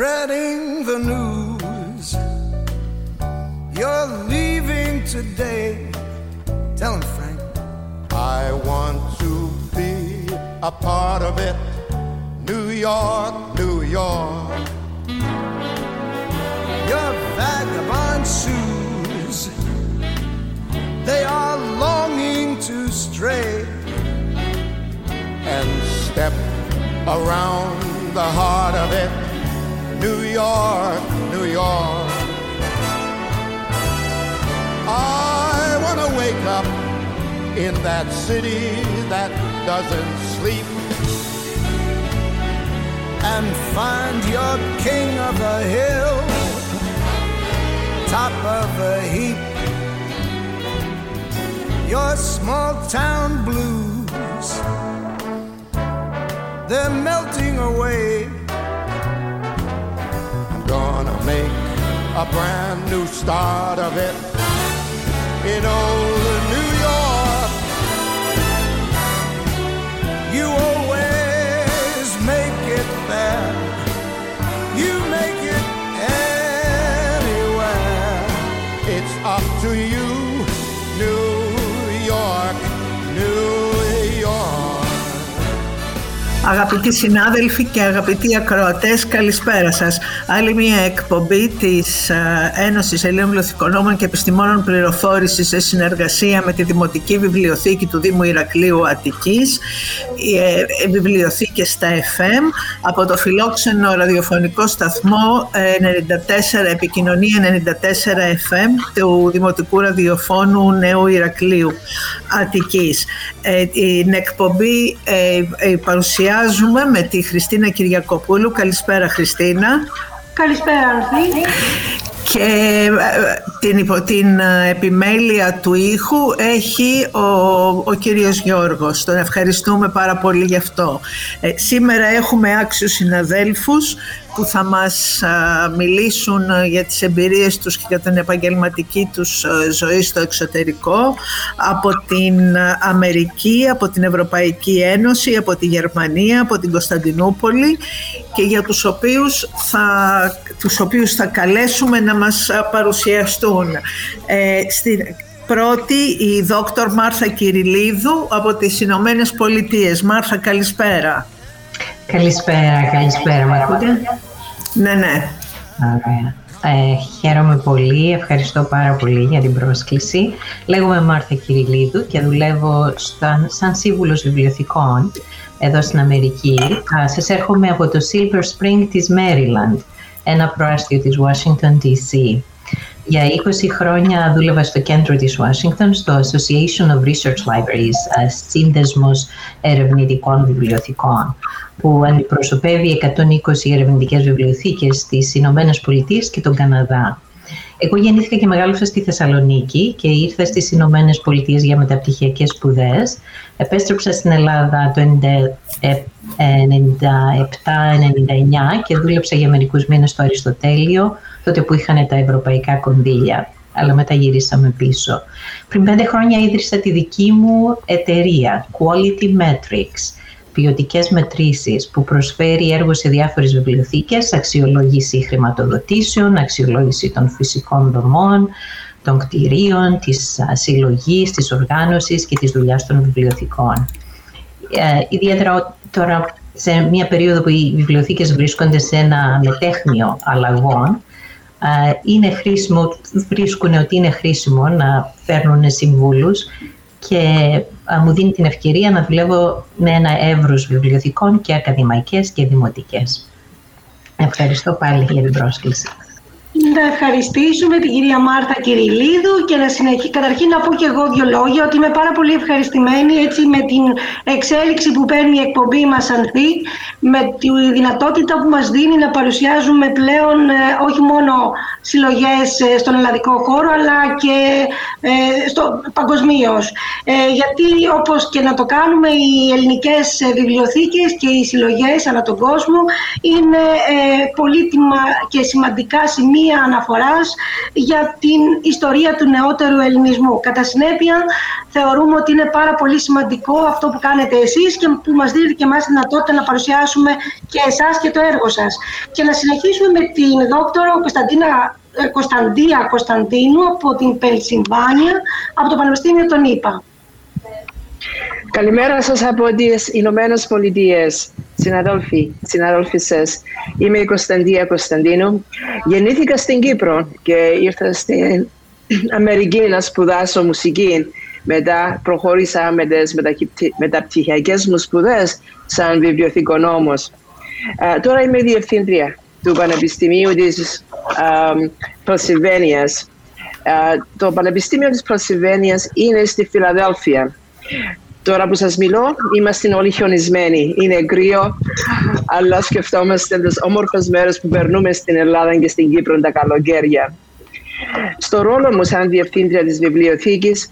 Spreading the news. You're leaving today. Tell him, Frank. I want to be a part of it. New York, New York. Your vagabond shoes, they are longing to stray and step around the heart of it. New York, New York. I want to wake up in that city that doesn't sleep and find your king of the hill, top of the heap. Your small town blues, they're melting away. Gonna make a brand new start of it in old New York. You always make it there. You make it anywhere. It's up to you, Αγαπητοί συνάδελφοι και αγαπητοί ακροατές, καλησπέρα σας. Άλλη μια εκπομπή της ε, Ένωσης Ελλήνων Βιβλιοθηκονόμων και Επιστημόνων Πληροφόρησης σε συνεργασία με τη Δημοτική Βιβλιοθήκη του Δήμου Ηρακλείου Αττικής, ε, βιβλιοθήκες στα FM, από το φιλόξενο ραδιοφωνικό σταθμό 94, ε, επικοινωνία 94 FM του Δημοτικού Ραδιοφώνου Νέου Ηρακλείου Αττικής. Την εκπομπή παρουσία συνδυάζουμε με τη Χριστίνα Κυριακοπούλου. Καλησπέρα Χριστίνα. Καλησπέρα Ανθή. Και ε, την, υπό την ε, επιμέλεια του ήχου έχει ο, ο κύριος Γιώργος. Τον ευχαριστούμε πάρα πολύ γι' αυτό. Ε, σήμερα έχουμε άξιους συναδέλφους που θα μας μιλήσουν για τις εμπειρίες τους και για την επαγγελματική τους ζωή στο εξωτερικό από την Αμερική, από την Ευρωπαϊκή Ένωση, από τη Γερμανία, από την Κωνσταντινούπολη και για τους οποίους θα, τους οποίους θα καλέσουμε να μας παρουσιαστούν. Ε, στην, πρώτη η δόκτωρ Μάρθα Κυριλίδου από τις Ηνωμένες Πολιτείες. Μάρθα, καλησπέρα. Καλησπέρα, καλησπέρα. Μ' ακούτε; Ναι, ναι. Ωραία. Ε, χαίρομαι πολύ, ευχαριστώ πάρα πολύ για την πρόσκληση. Λέγομαι Μάρθα Κυριλίδου και δουλεύω σαν, σαν σύμβουλος βιβλιοθηκών εδώ στην Αμερική. σας έρχομαι από το Silver Spring της Maryland, ένα προάστιο της Washington DC. Για 20 χρόνια δούλευα στο κέντρο της Washington, στο Association of Research Libraries, σύνδεσμος ερευνητικών βιβλιοθηκών, που αντιπροσωπεύει 120 ερευνητικές βιβλιοθήκες στις Ηνωμένες Πολιτείες και τον Καναδά. Εγώ γεννήθηκα και μεγάλωσα στη Θεσσαλονίκη και ήρθα στις Ηνωμένες Πολιτείες για μεταπτυχιακές σπουδές. Επέστρεψα στην Ελλάδα το 97-99 και δούλεψα για μερικούς μήνες στο Αριστοτέλειο, τότε που είχαν τα ευρωπαϊκά κονδύλια αλλά μετά γυρίσαμε πίσω. Πριν πέντε χρόνια ίδρυσα τη δική μου εταιρεία, Quality Metrics, ποιοτικές μετρήσεις που προσφέρει έργο σε διάφορες βιβλιοθήκες, αξιολόγηση χρηματοδοτήσεων, αξιολόγηση των φυσικών δομών, των κτηρίων, της συλλογής, της οργάνωσης και της δουλειάς των βιβλιοθηκών. Ε, ιδιαίτερα τώρα σε μια περίοδο που οι βιβλιοθήκες βρίσκονται σε ένα μετέχνιο αλλαγών, ε, είναι χρήσιμο, βρίσκουν ότι είναι χρήσιμο να φέρνουν συμβούλους και μου δίνει την ευκαιρία να δουλεύω με ένα εύρος βιβλιοθηκών και ακαδημαϊκές και δημοτικές. Ευχαριστώ πάλι για την πρόσκληση. Να ευχαριστήσουμε την κυρία Μάρτα Κυριλίδου και να συνεχίσει. Καταρχήν να πω και εγώ δύο λόγια ότι είμαι πάρα πολύ ευχαριστημένη έτσι, με την εξέλιξη που παίρνει η εκπομπή μας Ανθή, με τη δυνατότητα που μας δίνει να παρουσιάζουμε πλέον ε, όχι μόνο συλλογές ε, στον ελλαδικό χώρο αλλά και ε, στο, παγκοσμίως. Ε, γιατί όπως και να το κάνουμε οι ελληνικές βιβλιοθήκες και οι συλλογές ανά τον κόσμο είναι πολύτιμα και σημαντικά σημεία αναφοράς για την ιστορία του νεότερου ελληνισμού. Κατά συνέπεια, θεωρούμε ότι είναι πάρα πολύ σημαντικό αυτό που κάνετε εσείς και που μας δίνετε και εμάς δυνατότητα να παρουσιάσουμε και εσάς και το έργο σας. Και να συνεχίσουμε με την δόκτωρα Κωνσταντίνα ε, Κωνσταντία Κωνσταντίνου από την Πενσιλβάνια, από το Πανεπιστήμιο των ΗΠΑ. Καλημέρα σας από τις Ηνωμένες Πολιτείες, συναδέλφοι, συναδέλφοι σας. Είμαι η Κωνσταντία Κωνσταντίνου. Γεννήθηκα στην Κύπρο και ήρθα στην Αμερική να σπουδάσω μουσική. Μετά προχώρησα με τις μεταπτυχιακές μου σπουδές σαν βιβλιοθηκονόμος. τώρα είμαι διευθύντρια του Πανεπιστημίου της Προσυβένειας. το Πανεπιστήμιο της Προσυβένειας είναι στη Φιλαδέλφια Τώρα που σας μιλώ, είμαστε όλοι χιονισμένοι. Είναι κρύο, αλλά σκεφτόμαστε τις όμορφες μέρες που περνούμε στην Ελλάδα και στην Κύπρο τα καλοκαίρια. Στο ρόλο μου σαν διευθύντρια της βιβλιοθήκης,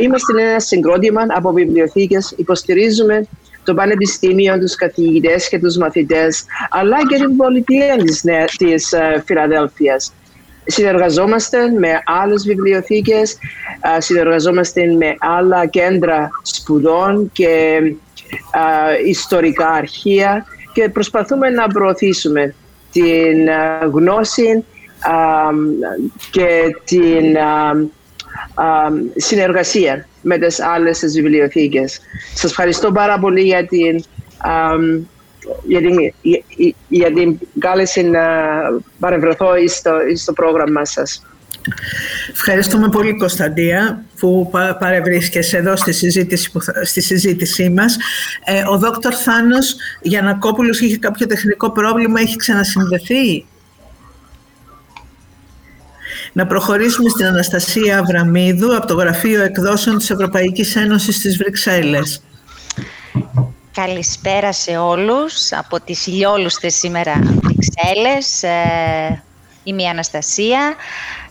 είμαστε ένα συγκρότημα από βιβλιοθήκες, υποστηρίζουμε το Πανεπιστήμιο, τους καθηγητές και τους μαθητές, αλλά και την πολιτεία της, της ε, Φιλαδέλφειας. Συνεργαζόμαστε με άλλες βιβλιοθήκες, συνεργαζόμαστε με άλλα κέντρα σπουδών και ιστορικά αρχεία και προσπαθούμε να προωθήσουμε την γνώση και την συνεργασία με τις άλλες τις βιβλιοθήκες. Σας ευχαριστώ πάρα πολύ για την για την, για, την κάλεση να παρευρεθώ στο, στο πρόγραμμα σας. Ευχαριστούμε πολύ Κωνσταντία που παρευρίσκεσαι εδώ στη συζήτηση, στη συζήτησή μας. Ε, ο δόκτωρ Θάνος Γιανακόπουλος είχε κάποιο τεχνικό πρόβλημα, έχει ξανασυνδεθεί; Να προχωρήσουμε στην Αναστασία Αβραμίδου από το Γραφείο Εκδόσεων της Ευρωπαϊκής Ένωσης στις Βρυξέλλες. Καλησπέρα σε όλους από τις ηλιόλουστες σήμερα Βρυξέλλες. Ε, είμαι η Αναστασία.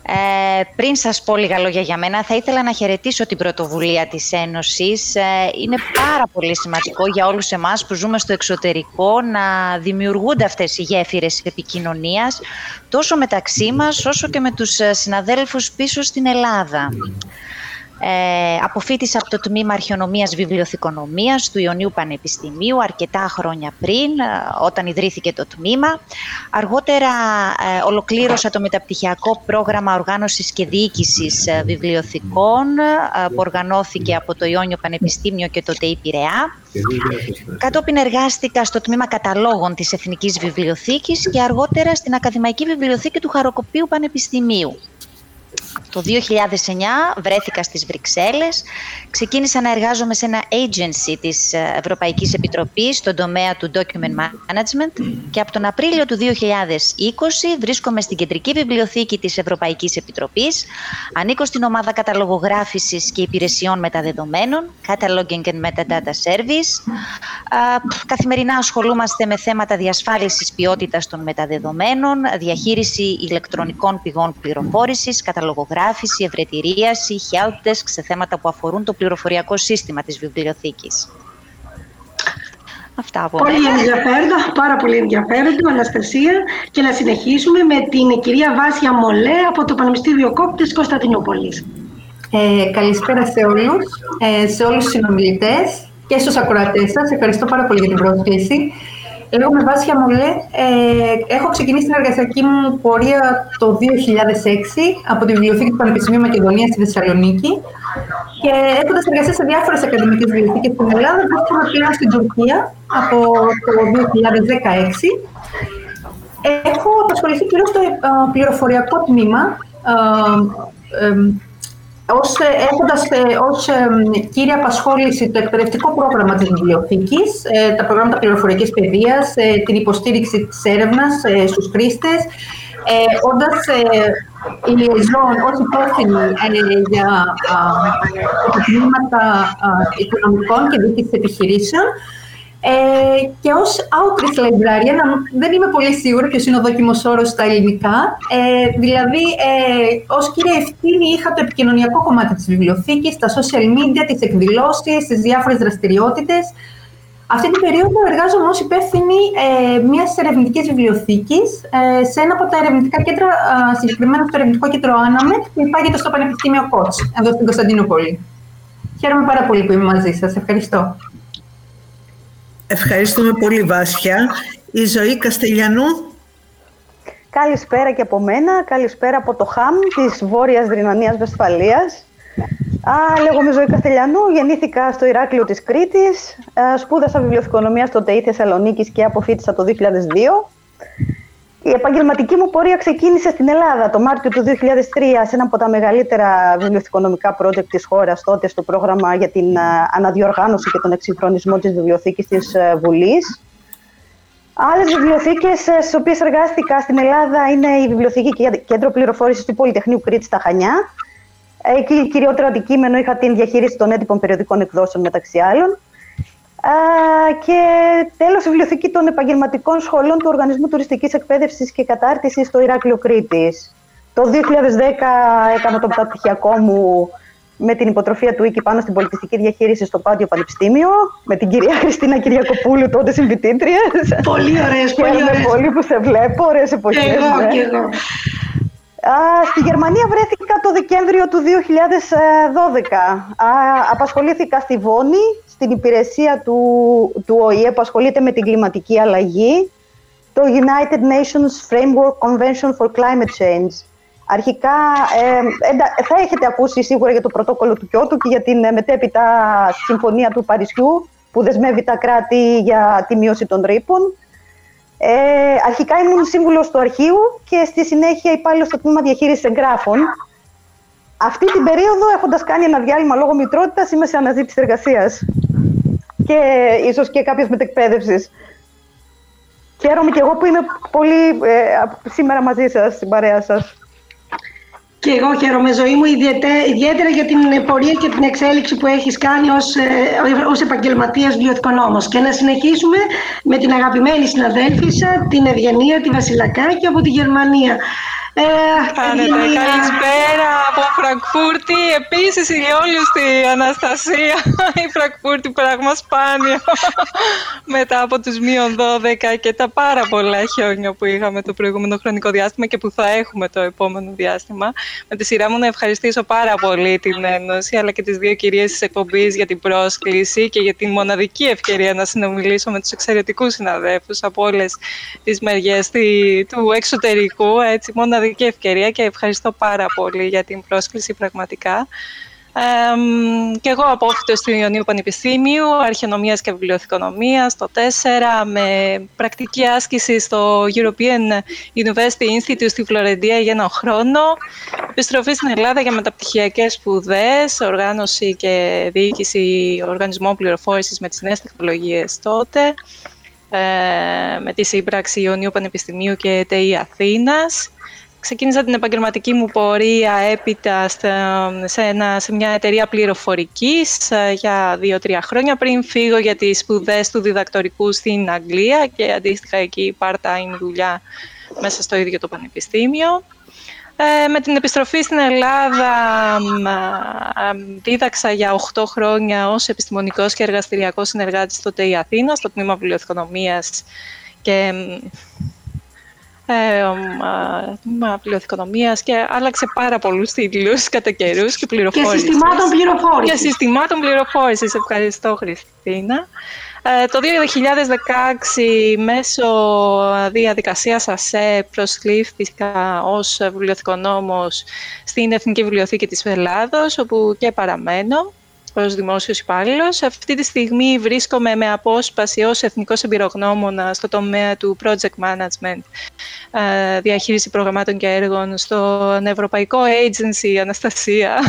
Ε, πριν σας πω λίγα λόγια για μένα, θα ήθελα να χαιρετήσω την πρωτοβουλία της Ένωσης. Ε, είναι πάρα πολύ σημαντικό για όλους εμάς που ζούμε στο εξωτερικό να δημιουργούνται αυτές οι γέφυρες επικοινωνίας τόσο μεταξύ μας όσο και με τους συναδέλφους πίσω στην Ελλάδα. Ε, αποφύτησα από το τμήμα Αρχαιονομίας Βιβλιοθηκονομίας του Ιωνίου Πανεπιστημίου αρκετά χρόνια πριν, ε, όταν ιδρύθηκε το τμήμα. Αργότερα ε, ολοκλήρωσα το μεταπτυχιακό πρόγραμμα οργάνωσης και διοίκησης ε, βιβλιοθηκών που οργανώθηκε από το Ιόνιο Πανεπιστήμιο και το ΤΕΙ Πειραιά. Κατόπιν εργάστηκα στο τμήμα καταλόγων της Εθνικής Βιβλιοθήκης και αργότερα στην Ακαδημαϊκή Βιβλιοθήκη του Χαροκοπίου Πανεπιστημίου. Το 2009 βρέθηκα στις Βρυξέλλες, ξεκίνησα να εργάζομαι σε ένα agency της Ευρωπαϊκής Επιτροπής στον τομέα του document management και από τον Απρίλιο του 2020 βρίσκομαι στην Κεντρική Βιβλιοθήκη της Ευρωπαϊκής Επιτροπής, ανήκω στην ομάδα καταλογογράφησης και υπηρεσιών μεταδεδομένων, Cataloging and Metadata Service. Καθημερινά ασχολούμαστε με θέματα διασφάλισης ποιότητας των μεταδεδομένων, διαχείριση ηλεκτρονικών πηγών πληροφόρησης, καταλογογράφηση, ευρετηρίαση, helpdesk σε θέματα που αφορούν το πληροφοριακό σύστημα της βιβλιοθήκης. Αυτά από Πολύ ενδιαφέροντα, πάρα πολύ ενδιαφέροντα, Αναστασία. Και να συνεχίσουμε με την κυρία Βάσια Μολέ από το Πανεπιστήμιο ΚΟΠ της Κωνσταντινούπολης. Ε, καλησπέρα σε όλους, ε, σε όλους τους συνομιλητές και στους ακροατές σας. Ευχαριστώ πάρα πολύ για την πρόσκληση. Λέγομαι Βάσια Μολέ. Ε, έχω ξεκινήσει την εργασιακή μου πορεία το 2006 από τη Βιβλιοθήκη του Πανεπιστημίου Μακεδονίας στη Θεσσαλονίκη και έχοντας εργασία σε διάφορες ακαδημικές βιβλιοθήκες στην Ελλάδα, βρίσκομαι πλέον στην Τουρκία από το 2016. Έχω απασχοληθεί κυρίω στο ε, πληροφοριακό τμήμα ε, ως, ε, έχοντας ε, ως ε, κύρια απασχόληση το εκπαιδευτικό πρόγραμμα της βιβλιοθήκης, τα προγράμματα πληροφορικής παιδείας, την υποστήριξη της έρευνας στους χρήστες, όντας η Λιεζόν ως υπεύθυνη για τα τμήματα οικονομικών και δίκης επιχειρήσεων, ε, και ως outreach librarian, δεν είμαι πολύ σίγουρη ποιος είναι ο δόκιμος όρος στα ελληνικά. Ε, δηλαδή, ε, ως κύρια ευθύνη είχα το επικοινωνιακό κομμάτι της βιβλιοθήκης, τα social media, τις εκδηλώσεις, τις διάφορες δραστηριότητες. Αυτή την περίοδο εργάζομαι ως υπεύθυνη ε, μιας ερευνητικής βιβλιοθήκης ε, σε ένα από τα ερευνητικά κέντρα, ε, συγκεκριμένα στο ερευνητικό κέντρο Άναμετ, που υπάγεται στο Πανεπιστήμιο Κότς, εδώ στην Κωνσταντινούπολη. Χαίρομαι πάρα πολύ που είμαι μαζί σας. Ευχαριστώ. Ευχαριστούμε πολύ, Βάσια. Η Ζωή Καστελιανού. Καλησπέρα και από μένα. Καλησπέρα από το ΧΑΜ της Βόρειας Ρινανίας Βεσφαλίας. Α, λέγομαι Ζωή Καστελιανού, γεννήθηκα στο Ηράκλειο της Κρήτης, σπούδασα βιβλιοθηκονομία στο ΤΕΙ Θεσσαλονίκης και αποφύτησα το 2002. Η επαγγελματική μου πορεία ξεκίνησε στην Ελλάδα το Μάρτιο του 2003 σε ένα από τα μεγαλύτερα βιβλιοθηκονομικά project της χώρας τότε στο πρόγραμμα για την αναδιοργάνωση και τον εξυγχρονισμό της βιβλιοθήκης της Βουλής. Άλλες βιβλιοθήκες ε, στις οποίες εργάστηκα στην Ελλάδα είναι η Βιβλιοθήκη και Κέντρο Πληροφόρησης του Πολυτεχνείου Κρήτης στα Χανιά, Εκεί κυριότερο αντικείμενο είχα την διαχείριση των έντυπων περιοδικών εκδόσεων μεταξύ άλλων. Και τέλος η βιβλιοθήκη των επαγγελματικών σχολών του Οργανισμού Τουριστικής Εκπαίδευσης και Κατάρτισης στο Ηράκλειο Κρήτης. Το 2010 έκανα το μεταπτυχιακό μου με την υποτροφία του Ίκη πάνω στην πολιτιστική διαχείριση στο Πάντιο Πανεπιστήμιο, με την κυρία Χριστίνα Κυριακοπούλου, τότε συμβητήτρια. Πολύ ωραίες, πολύ ωραίες. πολύ που σε βλέπω, ωραίες εποχές. Και εγώ, ναι. και εγώ στη Γερμανία βρέθηκα το Δεκέμβριο του 2012. απασχολήθηκα στη Βόνη, στην υπηρεσία του, του ΟΗΕ που ασχολείται με την κλιματική αλλαγή, το United Nations Framework Convention for Climate Change. Αρχικά, ε, θα έχετε ακούσει σίγουρα για το πρωτόκολλο του Κιώτου και για την ε, μετέπειτα συμφωνία του Παρισιού που δεσμεύει τα κράτη για τη μείωση των ρήπων. Ε, αρχικά ήμουν σύμβουλος του αρχείου και στη συνέχεια υπάλληλος στο τμήμα διαχείρισης εγγράφων. Αυτή την περίοδο, έχοντας κάνει ένα διάλειμμα λόγω μητρότητας, είμαι σε αναζήτηση εργασίας. Και ίσως και κάποιες μετεκπαίδευσης. Χαίρομαι και εγώ που είμαι πολύ ε, σήμερα μαζί σας, στην παρέα σας. Και εγώ χαίρομαι ζωή μου ιδιαίτερα για την πορεία και την εξέλιξη που έχεις κάνει ως, ε, ως επαγγελματίας βιοθηκονόμος. Και να συνεχίσουμε με την αγαπημένη συναδέλφισσα, την Ευγενία, τη Βασιλακάκη από τη Γερμανία. Ε, Καλησπέρα από Φραγκφούρτη. Επίσης η στη Αναστασία. Η Φραγκφούρτη πράγμα σπάνιο. Μετά από τους μείον 12 και τα πάρα πολλά χιόνια που είχαμε το προηγούμενο χρονικό διάστημα και που θα έχουμε το επόμενο διάστημα. Με τη σειρά μου να ευχαριστήσω πάρα πολύ την Ένωση αλλά και τις δύο κυρίες της εκπομπής για την πρόσκληση και για την μοναδική ευκαιρία να συνομιλήσω με τους εξαιρετικούς συναδέλφους από όλες τις μεριές του εξωτερικού. Έτσι, μοναδική ευκαιρία και ευχαριστώ πάρα πολύ για την πρόσκληση πραγματικά. Ε, και εγώ απόφυτος του Ιωνίου Πανεπιστήμιου, αρχαιονομίας και βιβλιοθηκονομίας, το 4, με πρακτική άσκηση στο European University Institute στη Φλωρεντία για ένα χρόνο, επιστροφή στην Ελλάδα για μεταπτυχιακές σπουδές, οργάνωση και διοίκηση οργανισμών πληροφόρησης με τις νέες τεχνολογίες τότε, ε, με τη σύμπραξη Ιωνίου Πανεπιστημίου και ΤΕΙ Αθήνας. Ξεκίνησα την επαγγελματική μου πορεία έπειτα σε, ένα, σε μια εταιρεία πληροφορικής ε, για δύο-τρία χρόνια πριν φύγω για τις σπουδές του διδακτορικού στην Αγγλία και αντίστοιχα εκεί part-time δουλειά μέσα στο ίδιο το πανεπιστήμιο. Ε, με την επιστροφή στην Ελλάδα δίδαξα για 8 χρόνια ως επιστημονικός και εργαστηριακός συνεργάτης στο ΤΕΙ Αθήνας, στο τμήμα βιβλιοθηκονομίας και ε, πληροθηκονομίας και άλλαξε πάρα πολλούς τίτλους κατά καιρούς και πληροφόρησης. Και συστημάτων πληροφόρησης. Και συστημάτων πληροφόρησης. Ευχαριστώ, Χριστίνα. Ε, το 2016 μέσω διαδικασίας ΑΣΕ προσλήφθηκα ως βιβλιοθηκονόμος στην Εθνική Βιβλιοθήκη της Ελλάδος, όπου και παραμένω ως δημόσιος υπάλληλος. Αυτή τη στιγμή βρίσκομαι με απόσπαση ως εθνικός εμπειρογνώμονας στο τομέα του project management, ε, διαχείριση προγραμμάτων και έργων στο Ευρωπαϊκό Agency Αναστασία,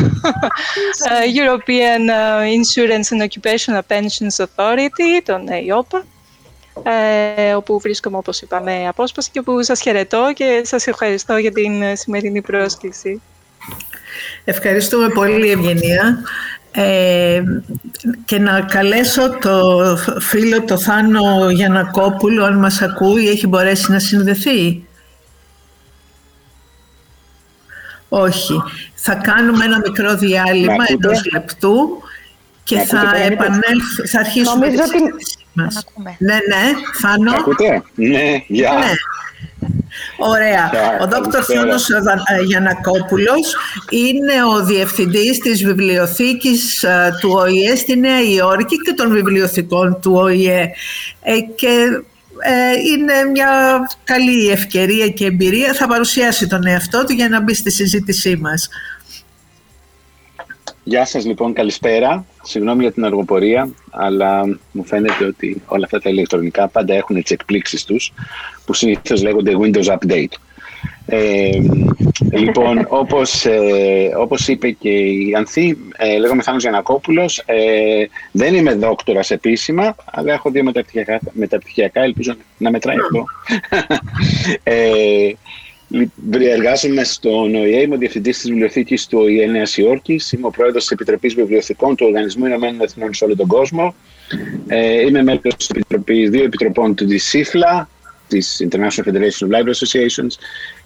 ε, European ε, Insurance and Occupational Pensions Authority, τον EIOPA, όπου βρίσκομαι, όπως είπαμε, απόσπαση και που σας χαιρετώ και σας ευχαριστώ για την σημερινή πρόσκληση. Ευχαριστούμε πολύ, Ευγενία. Ε, και να καλέσω το φίλο το Θάνο Γιανακόπουλο, αν μας ακούει, έχει μπορέσει να συνδεθεί. Όχι. Θα κάνουμε ένα μικρό διάλειμμα ναι, ενός λεπτού και ναι, θα επανέλθουμε, θα αρχίσουμε νομίζω ότι, μας. Ναι, ναι, Θάνο. Ακούτε; Ναι, γεια. Ναι. Ωραία. Ο Δόκτωρ Θάνος Γιανακόπουλος είναι ο διευθυντής της βιβλιοθήκης ε, του ΟΗΕ στη Νέα Υόρκη και των βιβλιοθηκών του ΟΗΕ. Ε, και ε, είναι μια καλή ευκαιρία και εμπειρία. Θα παρουσιάσει τον εαυτό του για να μπει στη συζήτησή μας. Γεια σας λοιπόν, καλησπέρα. Συγγνώμη για την αργοπορία, αλλά μου φαίνεται ότι όλα αυτά τα ηλεκτρονικά πάντα έχουν τις εκπλήξεις τους, που συνήθως λέγονται Windows Update. Ε, λοιπόν, όπως, ε, όπως είπε και η Ανθή, ε, λέγομαι Θάνος Γιανακόπουλος, ε, δεν είμαι δόκτορας επίσημα, αλλά έχω δύο μεταπτυχιακά, μεταπτυχιακά ελπίζω να μετράει αυτό. ε, Εργάζομαι στον ΟΗΕ, είμαι ο διευθυντής της βιβλιοθήκης του ΟΗΕ Νέας Υόρκης. Είμαι ο πρόεδρος της Επιτροπής Βιβλιοθηκών του Οργανισμού Ηνωμένων Εθνών σε όλο τον κόσμο. Ε, είμαι μέλος της Επιτροπής δύο επιτροπών του ΔΙΣΥΦΛΑ, της International Federation of Library Associations,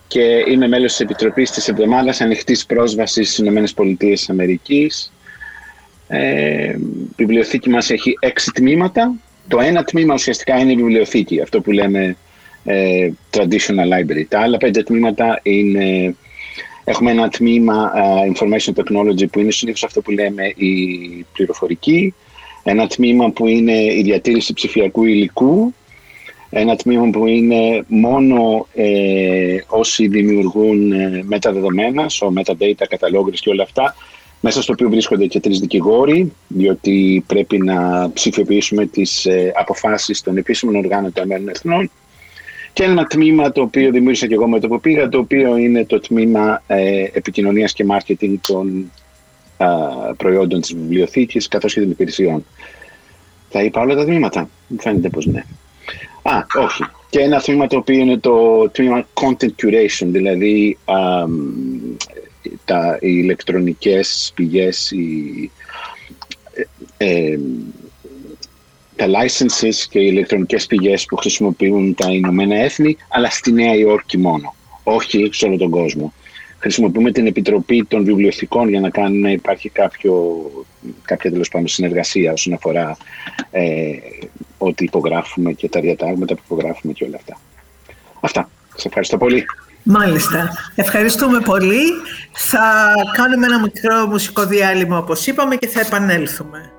και είμαι μέλος της Επιτροπής της Εβδομάδας Ανοιχτής Πρόσβασης στις ΗΠΑ. Ε, η βιβλιοθήκη μας έχει έξι τμήματα. Το ένα τμήμα ουσιαστικά είναι η βιβλιοθήκη, αυτό που λέμε ε, traditional library. Τα άλλα πέντε τμήματα είναι... Έχουμε ένα τμήμα uh, information technology που είναι συνήθως αυτό που λέμε η πληροφορική, ένα τμήμα που είναι η διατήρηση ψηφιακού υλικού, ένα τμήμα που είναι μόνο ε, όσοι δημιουργούν ε, μεταδεδομένα, ο metadata, καταλόγρες και όλα αυτά, μέσα στο οποίο βρίσκονται και τρεις δικηγόροι, διότι πρέπει να ψηφιοποιήσουμε τις ε, αποφάσεις των επίσημων οργάνων των Εθνών και ένα τμήμα το οποίο δημιούργησα και εγώ με το που πήγα, το οποίο είναι το τμήμα ε, επικοινωνίας και μάρκετινγκ των ε, προϊόντων της βιβλιοθήκης καθώς και των υπηρεσιών. Θα είπα όλα τα τμήματα. Μου φαίνεται πως ναι. Α, όχι. Και ένα τμήμα το οποίο είναι το τμήμα content curation, δηλαδή α, τα, οι ηλεκτρονικές πηγές, οι, ε, ε τα licenses και οι ηλεκτρονικές πηγές που χρησιμοποιούν τα Ηνωμένα Έθνη, αλλά στη Νέα Υόρκη μόνο, όχι σε όλο τον κόσμο. Χρησιμοποιούμε την Επιτροπή των Βιβλιοθηκών για να κάνουμε να υπάρχει κάποιο, κάποια τέλος πάντων συνεργασία όσον αφορά ε, ό,τι υπογράφουμε και τα διατάγματα που υπογράφουμε και όλα αυτά. Αυτά. Σας ευχαριστώ πολύ. Μάλιστα. Ευχαριστούμε πολύ. Θα κάνουμε ένα μικρό μουσικό διάλειμμα όπως είπαμε και θα επανέλθουμε.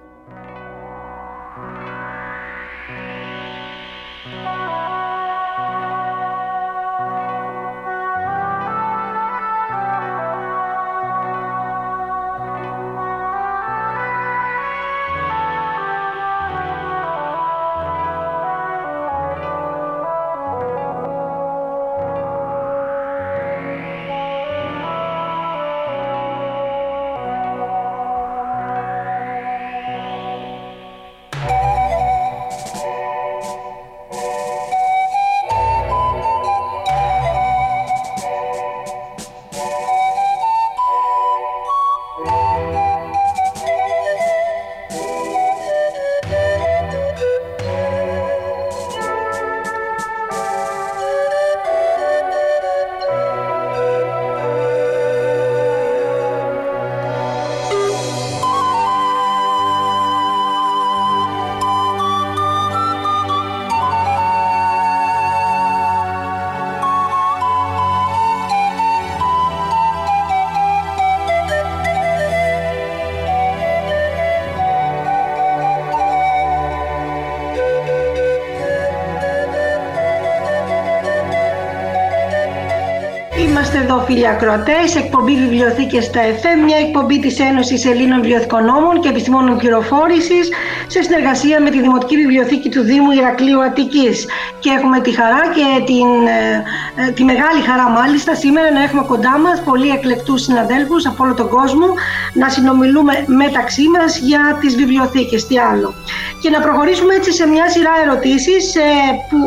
Φίλοι ακροατές, εκπομπή Βιβλιοθήκε στα ΕΦΕ, μια εκπομπή της Ένωσης Ελλήνων Βιβλιοθηκονόμων και Επιστημόνων Πληροφόρησης σε συνεργασία με τη Δημοτική Βιβλιοθήκη του Δήμου Ηρακλείου Αττικής. Και έχουμε τη χαρά και την, ε, ε, τη μεγάλη χαρά μάλιστα σήμερα να έχουμε κοντά μας πολύ εκλεκτούς συναδέλφους από όλο τον κόσμο να συνομιλούμε μεταξύ μας για τις βιβλιοθήκες. Τι άλλο. Και να προχωρήσουμε έτσι σε μια σειρά ερωτήσεις ε, που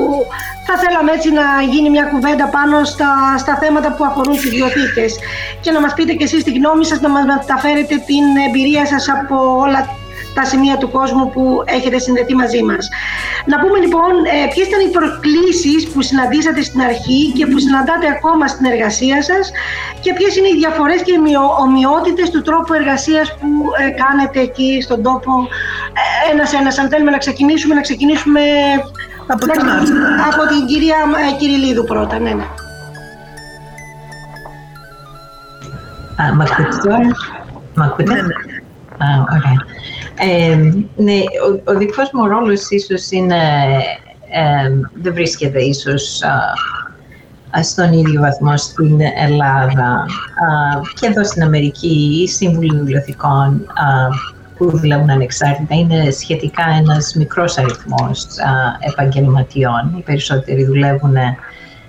θα θέλαμε έτσι να γίνει μια κουβέντα πάνω στα, στα θέματα που αφορούν τις βιβλιοθήκες και να μας πείτε και εσείς τη γνώμη σας, να μας μεταφέρετε την εμπειρία σας από όλα τα σημεία του κόσμου που έχετε συνδεθεί μαζί μας. Να πούμε λοιπόν ε, ποιες ήταν οι προκλήσεις που συναντήσατε στην αρχή και που συναντάτε ακόμα στην εργασία σας και ποιες είναι οι διαφορές και οι ομοιότητες του τρόπου εργασίας που ε, κάνετε εκεί στον τόπο ε, ένας-ένας. Αν θέλουμε να ξεκινήσουμε, να ξεκινήσουμε από, την, από την κυρία ε, Κυριλίδου πρώτα. Ναι, ναι. Α, μ' ακούτε τώρα; Μ' ακούτε; Ναι, ναι. Α, ωραία. Ε, ναι, ο, ο δικός μου ρόλος ίσως είναι, ε, δεν βρίσκεται ίσως στον ίδιο βαθμό στην Ελλάδα και εδώ στην Αμερική οι σύμβουλοι βιβλιοθηκών που δουλεύουν ανεξάρτητα είναι σχετικά ένας μικρός αριθμός επαγγελματιών. Οι περισσότεροι δουλεύουν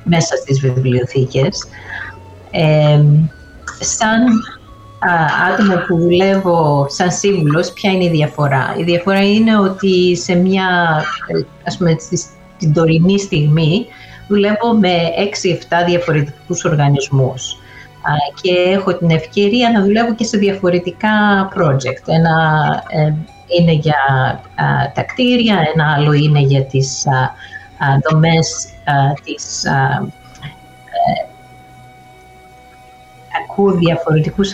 μέσα στις βιβλιοθήκες. Ε, σαν άτομο που δουλεύω σαν σύμβουλος, ποια είναι η διαφορά; Η διαφορά είναι ότι σε μια, ας πούμε, στην τωρινή στιγμή, δουλεύω με 6-7 διαφορετικούς οργανισμούς και έχω την ευκαιρία να δουλεύω και σε διαφορετικά project. Ένα ε, είναι για τα κτίρια, ένα άλλο είναι για τις α, δομές της... Ε, ακούω διαφορετικούς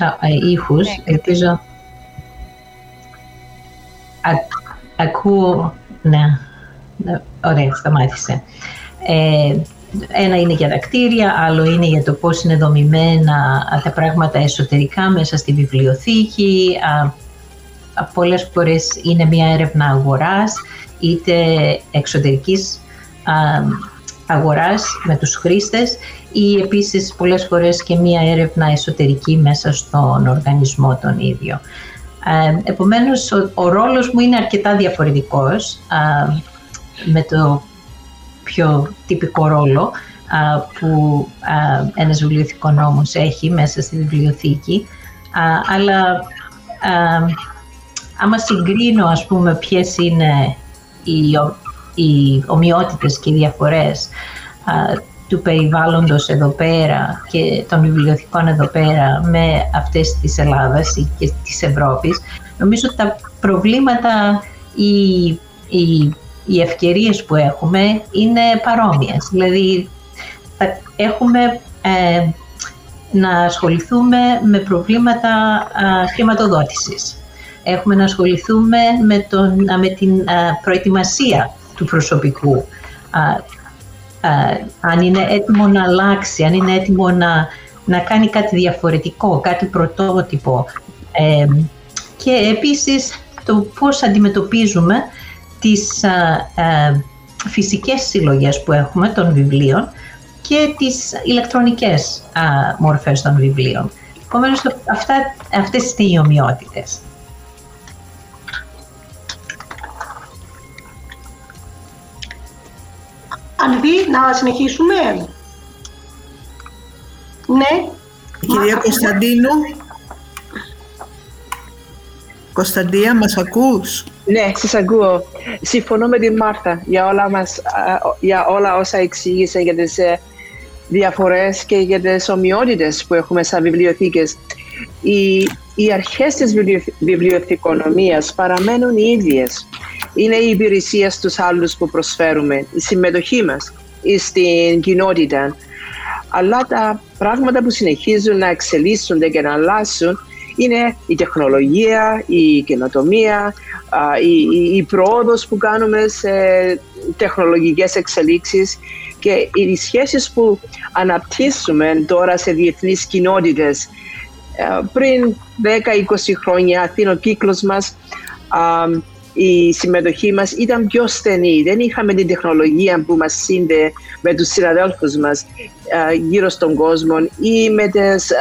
ήχους, ναι, ελπίζω... ακούω... Ναι, ωραία, σταμάτησε. Ε, ένα είναι για τα κτίρια, άλλο είναι για το πώς είναι δομημένα τα πράγματα εσωτερικά μέσα στη βιβλιοθήκη. Πολλές φορές είναι μια έρευνα αγοράς, είτε εξωτερικής αγοράς με τους χρήστες ή επίσης πολλές φορές και μια έρευνα εσωτερική μέσα στον οργανισμό τον ίδιο. Επομένως, ο, ο ρόλος μου είναι αρκετά διαφορετικός με το πιο τυπικό ρόλο που ένας βιβλιοθηκονόμος έχει μέσα στη βιβλιοθήκη. αλλά άμα συγκρίνω, ας πούμε, ποιες είναι οι, οι ομοιότητες και οι διαφορές του περιβάλλοντος εδώ πέρα και των βιβλιοθηκών εδώ πέρα με αυτές της Ελλάδας και της Ευρώπης, νομίζω ότι τα προβλήματα, οι, οι οι ευκαιρίες που έχουμε είναι παρόμοιες. Δηλαδή, έχουμε ε, να ασχοληθούμε με προβλήματα α, χρηματοδότησης. Έχουμε να ασχοληθούμε με, τον, με την προετοιμασία του προσωπικού. αν είναι έτοιμο να αλλάξει, αν είναι έτοιμο να, να κάνει κάτι διαφορετικό, κάτι πρωτότυπο. Ε, και επίσης το πώς αντιμετωπίζουμε τις α, α, φυσικές συλλογές που έχουμε των βιβλίων και τις ηλεκτρονικές α, μορφές των βιβλίων. Επομένως, αυτά, αυτές είναι οι ομοιότητες. Αλβή, να συνεχίσουμε; Ναι. Κυρία Κωνσταντίνου. Κωνσταντία, μας ακούς; Ναι, σας ακούω. Συμφωνώ με την Μάρθα για όλα, μας, για όλα όσα εξήγησε για τις ε, διαφορές και για τις ομοιότητες που έχουμε σαν βιβλιοθήκες. Οι, οι αρχές της βιβλιοθηκονομίας παραμένουν οι ίδιες. Είναι η υπηρεσία στους άλλους που προσφέρουμε, η συμμετοχή μας στην κοινότητα. Αλλά τα πράγματα που συνεχίζουν να εξελίσσονται και να αλλάσουν είναι η τεχνολογία, η καινοτομία, η, η, η πρόοδος που κάνουμε σε τεχνολογικές εξελίξεις και οι σχέσεις που αναπτύσσουμε τώρα σε διεθνείς κοινότητες πριν 10-20 χρόνια ο κύκλος μας η συμμετοχή μας ήταν πιο στενή. Δεν είχαμε την τεχνολογία που μας σύνδε με τους συναδέλφους μας γύρω στον κόσμο ή με τις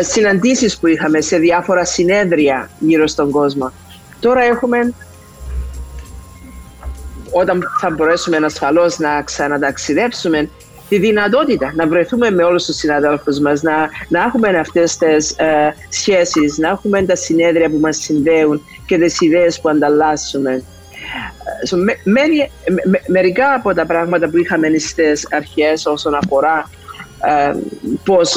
συναντήσεις που είχαμε σε διάφορα συνέδρια γύρω στον κόσμο. Τώρα έχουμε, όταν θα μπορέσουμε ασφαλώς να ξαναταξιδέψουμε, τη δυνατότητα να βρεθούμε με όλους τους συναδέλφους μας, να, να έχουμε αυτές τις ε, σχέσεις, να έχουμε τα συνέδρια που μας συνδέουν και τις ιδέες που ανταλλάσσουμε. So, με, με, με, μερικά από τα πράγματα που είχαμε στις αρχές όσον αφορά ε, πώς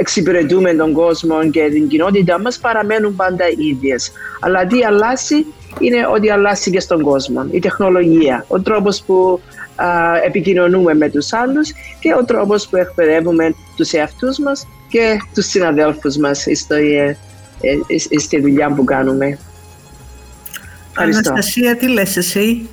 εξυπηρετούμε τον κόσμο και την κοινότητα μας παραμένουν πάντα ίδιες. Αλλά τι αλλάζει είναι ότι αλλάζει και στον κόσμο. Η τεχνολογία, ο τρόπος που επικοινωνούμε με τους άλλους και ο τρόπος που εκπαιδεύουμε τους εαυτούς μας και τους συναδέλφους μας στη δουλειά που κάνουμε. Αναστασία, τι λες εσύ;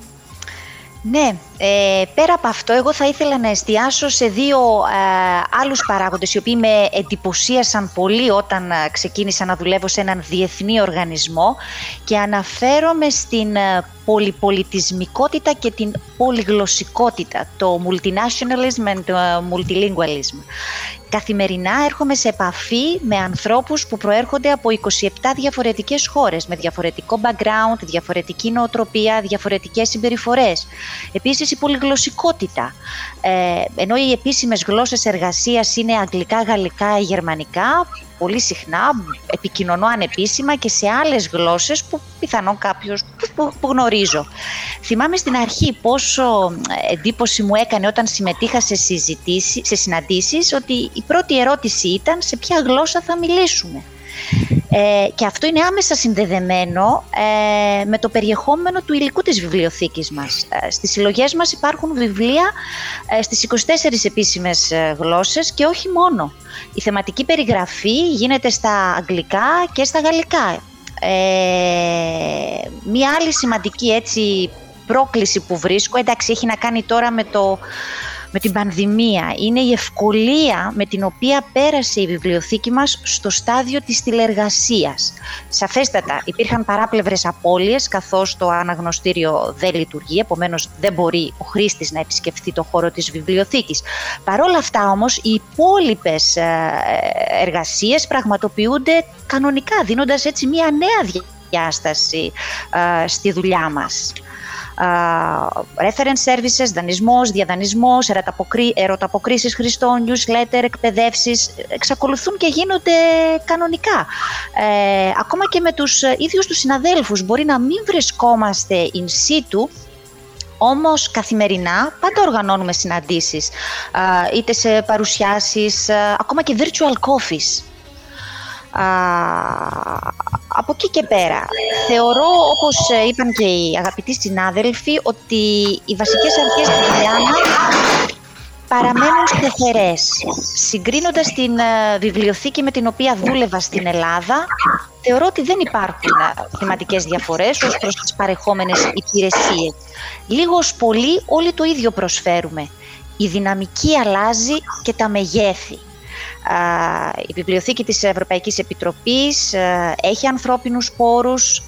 Ναι, ε, πέρα από αυτό, εγώ θα ήθελα να εστιάσω σε δύο ε, άλλους παράγοντες, οι οποίοι με εντυπωσίασαν πολύ όταν ε, ξεκίνησα να δουλεύω σε έναν διεθνή οργανισμό και αναφέρομαι στην ε, πολυπολιτισμικότητα και την πολυγλωσσικότητα, το multinationalism and το multilingualism. Καθημερινά έρχομαι σε επαφή με ανθρώπους που προέρχονται από 27 διαφορετικές χώρες, με διαφορετικό background, διαφορετική νοοτροπία, διαφορετικές συμπεριφορές. Επίσης η πολυγλωσσικότητα. Ε, ενώ οι επίσημες γλώσσες εργασίας είναι αγγλικά, γαλλικά, γερμανικά, πολύ συχνά επικοινωνώ ανεπίσημα και σε άλλες γλώσσες που πιθανόν κάποιος που, που γνωρίζω. Θυμάμαι στην αρχή πόσο εντύπωση μου έκανε όταν συμμετείχα σε, συζητήσεις, σε συναντήσεις ότι η πρώτη ερώτηση ήταν σε ποια γλώσσα θα μιλήσουμε. Ε, και αυτό είναι άμεσα συνδεδεμένο ε, με το περιεχόμενο του υλικού της βιβλιοθήκης μας. Ε, στις συλλογές μας υπάρχουν βιβλία ε, στις 24 επίσημες ε, γλώσσες και όχι μόνο. Η θεματική περιγραφή γίνεται στα αγγλικά και στα γαλλικά. μία άλλη σημαντική έτσι πρόκληση που βρίσκω, εντάξει έχει να κάνει τώρα με το με την πανδημία είναι η ευκολία με την οποία πέρασε η βιβλιοθήκη μας στο στάδιο της τηλεργασίας. Σαφέστατα υπήρχαν παράπλευρες απώλειες καθώς το αναγνωστήριο δεν λειτουργεί, επομένως δεν μπορεί ο χρήστης να επισκεφθεί το χώρο της βιβλιοθήκης. Παρ' όλα αυτά όμως οι υπόλοιπες ε, εργασίες πραγματοποιούνται κανονικά, δίνοντας έτσι μια νέα διάσταση ε, στη δουλειά μας reference services, δανεισμός, διαδανεισμός, ερωταποκρίσεις χρηστών, newsletter, εκπαιδεύσεις, εξακολουθούν και γίνονται κανονικά. Ε, ακόμα και με τους ίδιους τους συναδέλφους μπορεί να μην βρισκόμαστε in situ, όμως καθημερινά πάντα οργανώνουμε συναντήσεις, είτε σε παρουσιάσεις, ακόμα και virtual coffees από εκεί και πέρα, θεωρώ, όπως ε, είπαν και οι αγαπητοί συνάδελφοι, ότι οι βασικές αρχές του δουλειά παραμένουν στεθερές. Συγκρίνοντας την ε, βιβλιοθήκη με την οποία δούλευα στην Ελλάδα, θεωρώ ότι δεν υπάρχουν ε, θεματικές διαφορές ως προς τις παρεχόμενες υπηρεσίες. Λίγος πολύ όλοι το ίδιο προσφέρουμε. Η δυναμική αλλάζει και τα μεγέθη η Βιβλιοθήκη της Ευρωπαϊκής Επιτροπής ε, έχει ανθρώπινους πόρους,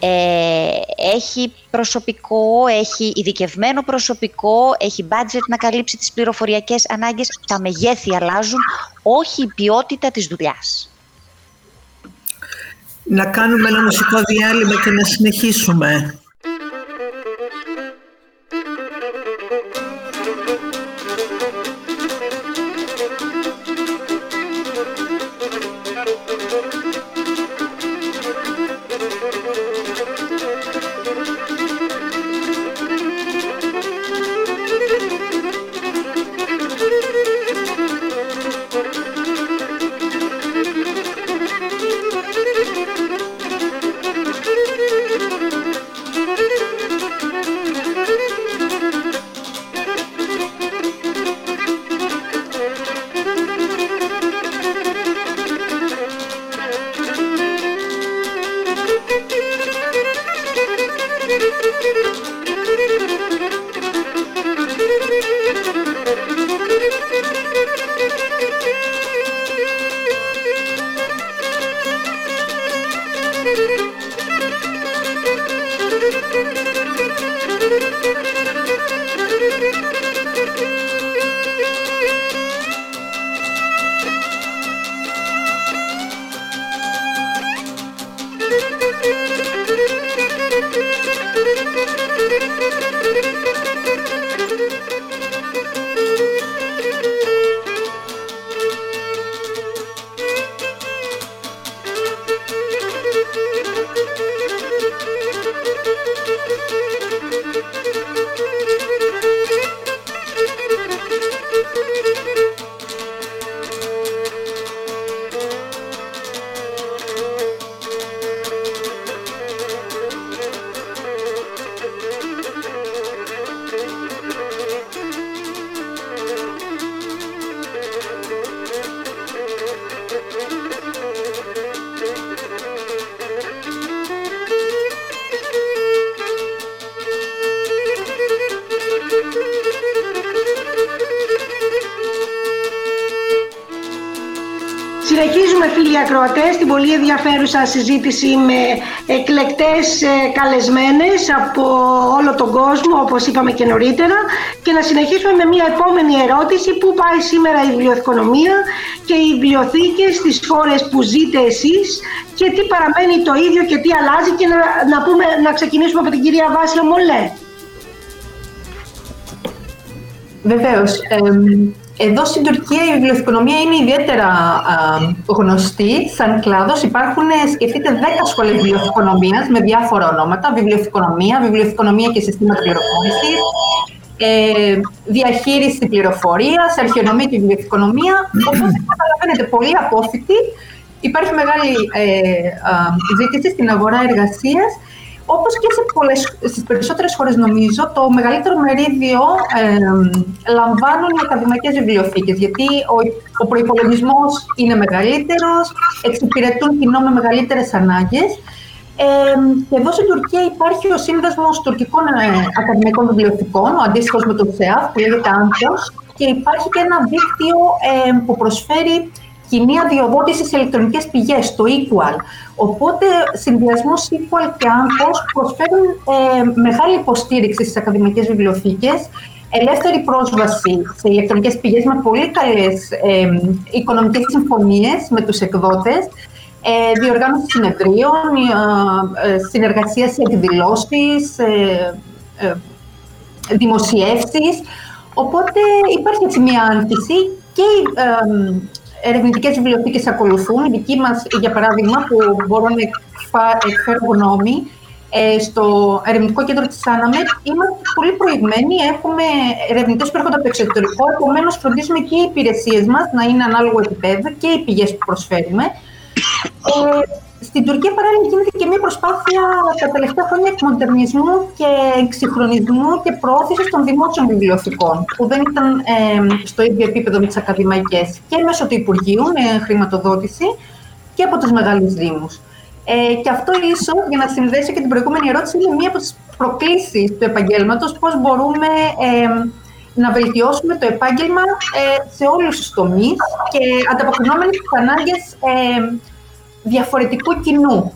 ε, έχει προσωπικό, έχει ειδικευμένο προσωπικό, έχει budget να καλύψει τις πληροφοριακές ανάγκες. Τα μεγέθη αλλάζουν, όχι η ποιότητα της δουλειάς. Να κάνουμε ένα μουσικό διάλειμμα και να συνεχίσουμε. Συνεχίζουμε φίλοι ακροατές την πολύ ενδιαφέρουσα συζήτηση με εκλεκτές ε, καλεσμένες από όλο τον κόσμο όπως είπαμε και νωρίτερα και να συνεχίσουμε με μια επόμενη ερώτηση που πάει σήμερα η βιβλιοθηκονομία και οι βιβλιοθήκες στις χώρες που ζείτε εσείς και τι παραμένει το ίδιο και τι αλλάζει και να, να, πούμε, να ξεκινήσουμε από την κυρία Βάσια Μολέ. Βεβαίως. Εδώ στην Τουρκία η βιβλιοθηκονομία είναι ιδιαίτερα α, γνωστή σαν κλάδος. Υπάρχουν, σκεφτείτε, 10 σχολές βιβλιοθηκονομίας με διάφορα ονόματα. Βιβλιοθηκονομία, βιβλιοθηκονομία και συστήματα πληροφόρησης, ε, διαχείριση πληροφορίας, αρχαιονομία και βιβλιοθηκονομία. Οπότε καταλαβαίνετε πολύ απόφυτη. Υπάρχει μεγάλη ε, ζήτηση στην αγορά εργασίας όπως και σε πολλές, στις περισσότερες χώρες νομίζω, το μεγαλύτερο μερίδιο ε, λαμβάνουν οι ακαδημαϊκές βιβλιοθήκες, γιατί ο, ο προϋπολογισμός είναι μεγαλύτερος, εξυπηρετούν κοινό με μεγαλύτερες ανάγκες. Ε, και εδώ στην Τουρκία υπάρχει ο Σύνδεσμος Τουρκικών ε, Ακαδημαϊκών Βιβλιοθηκών, ο αντίστοιχος με το ΣΕΑΦ, που λέγεται Άνθος, και υπάρχει και ένα δίκτυο ε, που προσφέρει κοινή αδειοδότηση σε ηλεκτρονικές πηγές, το Equal. Οπότε, συνδυασμός Equal και Anthos προσφέρουν ε, μεγάλη υποστήριξη στις ακαδημαϊκές βιβλιοθήκες, ελεύθερη πρόσβαση σε ηλεκτρονικές πηγές με πολύ καλές ε, οικονομικές συμφωνίες με τους εκδότες, ε, διοργάνωση συνεδρίων, ε, ε συνεργασία σε εκδηλώσεις, ε, ε, δημοσιεύσεις. Οπότε υπάρχει έτσι μια άνθηση και ερευνητικές βιβλιοθήκες ακολουθούν. Η δική μας, για παράδειγμα, που μπορώ να εκφέρω γνώμη, ε, στο ερευνητικό κέντρο της Άναμετ είμαστε πολύ προηγμένοι. Έχουμε ερευνητές που έρχονται από το εξωτερικό, επομένως φροντίζουμε και οι υπηρεσίες μας να είναι ανάλογο επίπεδο και οι πηγές που προσφέρουμε. Ε, στην Τουρκία παράλληλα γίνεται και μια προσπάθεια τα τελευταία χρόνια εκμοντερνισμού και εξυγχρονισμού και προώθησης των δημόσιων βιβλιοθηκών, που δεν ήταν ε, στο ίδιο επίπεδο με τις ακαδημαϊκές και μέσω του Υπουργείου με χρηματοδότηση και από τους μεγάλους Δήμους. Ε, και αυτό ίσως, για να συνδέσω και την προηγούμενη ερώτηση, είναι μία από τις προκλήσεις του επαγγέλματος, πώς μπορούμε ε, να βελτιώσουμε το επάγγελμα ε, σε όλους τους τομείς και ανταποκρινόμενοι στις ανάγκες ε, διαφορετικού κοινού.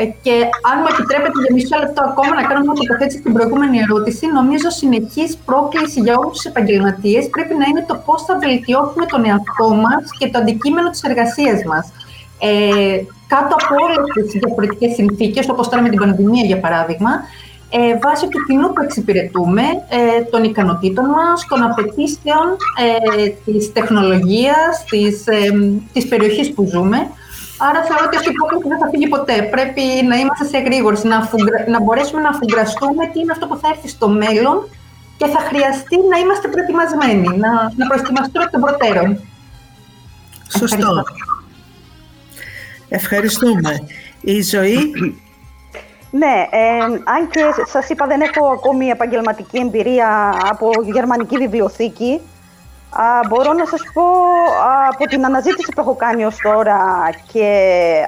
Ε, και αν μου επιτρέπετε για μισό λεπτό ακόμα να κάνω μια τοποθέτηση στην προηγούμενη ερώτηση, νομίζω συνεχής πρόκληση για όλους τους επαγγελματίες πρέπει να είναι το πώς θα βελτιώσουμε τον εαυτό μας και το αντικείμενο της εργασίας μας. Ε, κάτω από όλες τις διαφορετικές συνθήκες, όπως τώρα με την πανδημία για παράδειγμα, ε, βάσει του κοινού που εξυπηρετούμε, ε, των ικανοτήτων μας, των απαιτήσεων ε, της τεχνολογίας, της, ε, της περιοχής που ζούμε. Άρα θεωρώ ότι αυτή η υπόκληση δεν θα φύγει ποτέ. Πρέπει να είμαστε σε γρήγορση, να, να μπορέσουμε να αφουγκραστούμε τι είναι αυτό που θα έρθει στο μέλλον και θα χρειαστεί να είμαστε προετοιμασμένοι, να, να προετοιμαστούμε εκ των προτέρων. Σωστό. Ευχαριστούμε. Η ζωή ναι, ε, αν και σας είπα δεν έχω ακόμη επαγγελματική εμπειρία από γερμανική βιβλιοθήκη, α, μπορώ να σας πω από την αναζήτηση που έχω κάνει ως τώρα και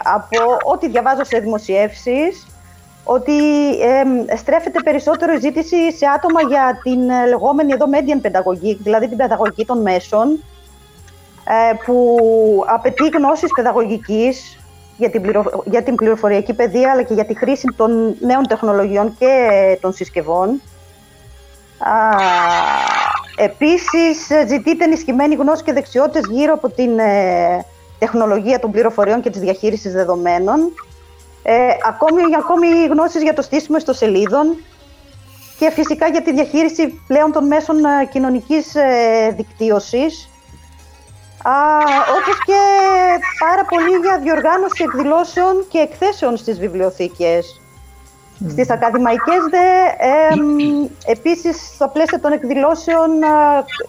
από ό,τι διαβάζω σε δημοσιεύσεις, ότι ε, στρέφεται περισσότερο η ζήτηση σε άτομα για την λεγόμενη εδώ median pedagogic, δηλαδή την παιδαγωγική των μέσων, ε, που απαιτεί γνώσεις παιδαγωγικής, για την, για την πληροφοριακή παιδεία αλλά και για τη χρήση των νέων τεχνολογιών και των συσκευών. Α, επίσης, ζητείται ενισχυμένη γνώση και δεξιότητες γύρω από την ε, τεχνολογία των πληροφοριών και της διαχείρισης δεδομένων. Ε, ακόμη, ακόμη γνώσεις για το στήσιμο ιστοσελίδων και φυσικά για τη διαχείριση πλέον των μέσων ε, κοινωνικής ε, δικτύωσης Α, όπως και πάρα πολύ για διοργάνωση εκδηλώσεων και εκθέσεων στις βιβλιοθήκες. Mm. Στις ακαδημαϊκές δε, ε, επίσης, στα πλαίσια των εκδηλώσεων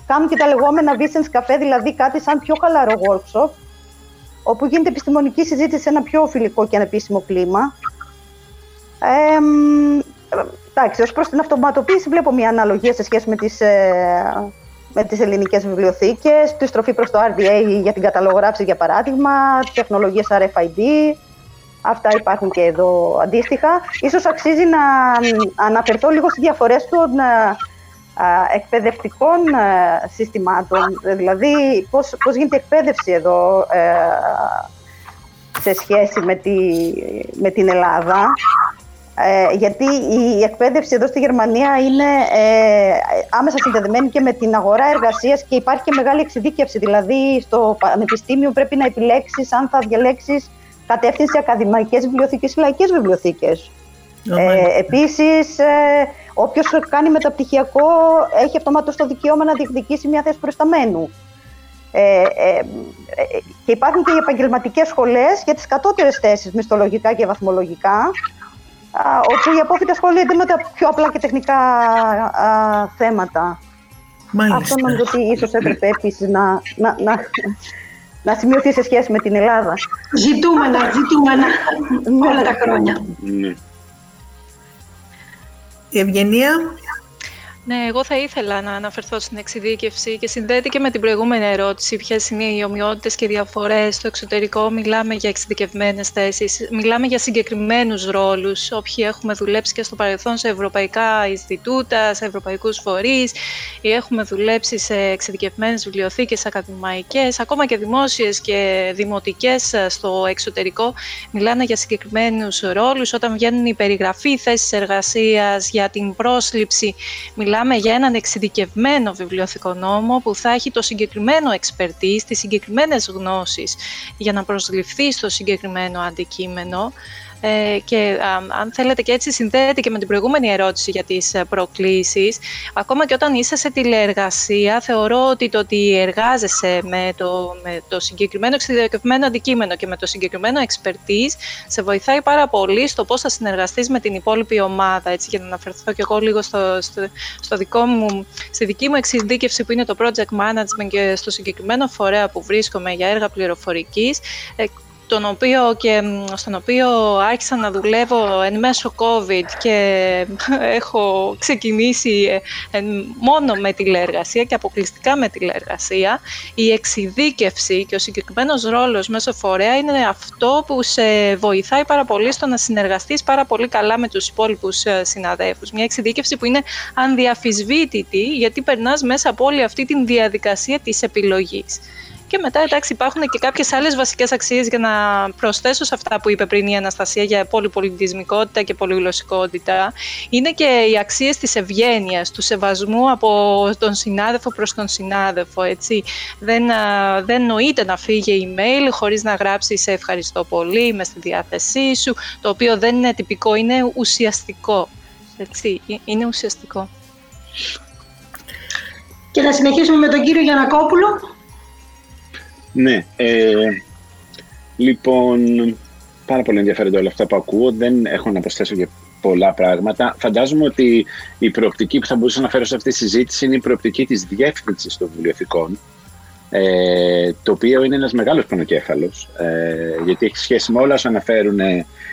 κάνουν και τα λεγόμενα Vicens Café, δηλαδή κάτι σαν πιο χαλαρό workshop, όπου γίνεται επιστημονική συζήτηση σε ένα πιο φιλικό και ανεπίσημο κλίμα. Ε, εντάξει, ως προς την αυτοματοποίηση βλέπω μια αναλογία σε σχέση με τις ε, με τις ελληνικές βιβλιοθήκες, τη στροφή προς το RDA για την καταλογράψη για παράδειγμα, τεχνολογίες RFID, αυτά υπάρχουν και εδώ αντίστοιχα. Ίσως αξίζει να αναφερθώ λίγο στις διαφορές των, εκπαιδευτικών συστημάτων, δηλαδή πώς, πώς γίνεται η εκπαίδευση εδώ σε σχέση με, τη, με την Ελλάδα. Ε, γιατί η εκπαίδευση εδώ στη Γερμανία είναι ε, άμεσα συνδεδεμένη και με την αγορά εργασίας και υπάρχει και μεγάλη εξειδίκευση. Δηλαδή, στο πανεπιστήμιο πρέπει να επιλέξεις αν θα διαλέξεις κατεύθυνση ακαδημαϊκές βιβλιοθήκες ή λαϊκές βιβλιοθήκες. Ε, επίσης, ε, όποιος κάνει μεταπτυχιακό έχει αυτομάτως το δικαίωμα να διεκδικήσει μια θέση προσταμένου. Ε, ε, και υπάρχουν και οι επαγγελματικές σχολές για τις κατώτερες θέσεις, μισθολογικά και βαθμολογικά, όπου οι απόφοιτοι ασχολούνται με τα πιο απλά και τεχνικά θέματα. Μάλιστα. Αυτό νομίζω ότι ίσως έπρεπε επίσης να, να, να, να σημειωθεί σε σχέση με την Ελλάδα. Ζητούμενα, ζητούμενα όλα τα χρόνια. Ναι. Η Ευγενία. Ναι, εγώ θα ήθελα να αναφερθώ στην εξειδίκευση και συνδέεται και με την προηγούμενη ερώτηση. Ποιες είναι οι ομοιότητες και διαφορές στο εξωτερικό. Μιλάμε για εξειδικευμένες θέσεις, μιλάμε για συγκεκριμένους ρόλους. Όποιοι έχουμε δουλέψει και στο παρελθόν σε ευρωπαϊκά Ινστιτούτα, σε ευρωπαϊκούς φορείς, ή έχουμε δουλέψει σε εξειδικευμένες βιβλιοθήκες ακαδημαϊκές, ακόμα και δημόσιες και δημοτικές στο εξωτερικό, μιλάνε για συγκεκριμένους ρόλους. Όταν βγαίνουν οι περιγραφή θέσεις εργασίας για την πρόσληψη, μιλάμε για έναν εξειδικευμένο βιβλιοθηκό νόμο που θα έχει το συγκεκριμένο εξπερτή, τις συγκεκριμένες γνώσεις για να προσληφθεί στο συγκεκριμένο αντικείμενο ε, και αν θέλετε και έτσι συνδέεται και με την προηγούμενη ερώτηση για τις ε, προκλήσεις, ακόμα και όταν είσαι σε τηλεεργασία, θεωρώ ότι το ότι εργάζεσαι με το, με το συγκεκριμένο εξειδικευμένο αντικείμενο και με το συγκεκριμένο expertise, σε βοηθάει πάρα πολύ στο πώς θα συνεργαστείς με την υπόλοιπη ομάδα, έτσι, για να αναφερθώ και εγώ λίγο στο, στο, δικό μου, στη δική μου εξειδίκευση που είναι το project management και στο συγκεκριμένο φορέα που βρίσκομαι για έργα πληροφορικής, ε, τον οποίο και, στον οποίο άρχισα να δουλεύω εν μέσω COVID και έχω ξεκινήσει ε, μόνο με τηλεεργασία και αποκλειστικά με τηλεεργασία, η εξειδίκευση και ο συγκεκριμένος ρόλος μέσω φορέα είναι αυτό που σε βοηθάει πάρα πολύ στο να συνεργαστείς πάρα πολύ καλά με τους υπόλοιπους ε, συναδέλφους. Μια εξειδίκευση που είναι ανδιαφυσβήτητη γιατί περνάς μέσα από όλη αυτή τη διαδικασία της επιλογής. Και μετά, εντάξει, υπάρχουν και κάποιες άλλες βασικές αξίες για να προσθέσω σε αυτά που είπε πριν η Αναστασία για πολυπολιτισμικότητα και πολυγλωσσικότητα. Είναι και οι αξίες της ευγένειας, του σεβασμού από τον συνάδελφο προς τον συνάδελφο. Έτσι. Δεν, δεν νοείται να φύγει email χωρίς να γράψει σε ευχαριστώ πολύ, είμαι στη διάθεσή σου, το οποίο δεν είναι τυπικό, είναι ουσιαστικό. Έτσι, είναι ουσιαστικό. Και θα συνεχίσουμε με τον κύριο Γιανακόπουλο. Ναι. Ε, λοιπόν, πάρα πολύ ενδιαφέροντα όλα αυτά που ακούω. Δεν έχω να προσθέσω και πολλά πράγματα. Φαντάζομαι ότι η προοπτική που θα μπορούσα να φέρω σε αυτή τη συζήτηση είναι η προοπτική της διεύθυνσης των βιβλιοθηκών, ε, το οποίο είναι ένας μεγάλος πονοκέφαλος, ε, γιατί έχει σχέση με όλα όσα αναφέρουν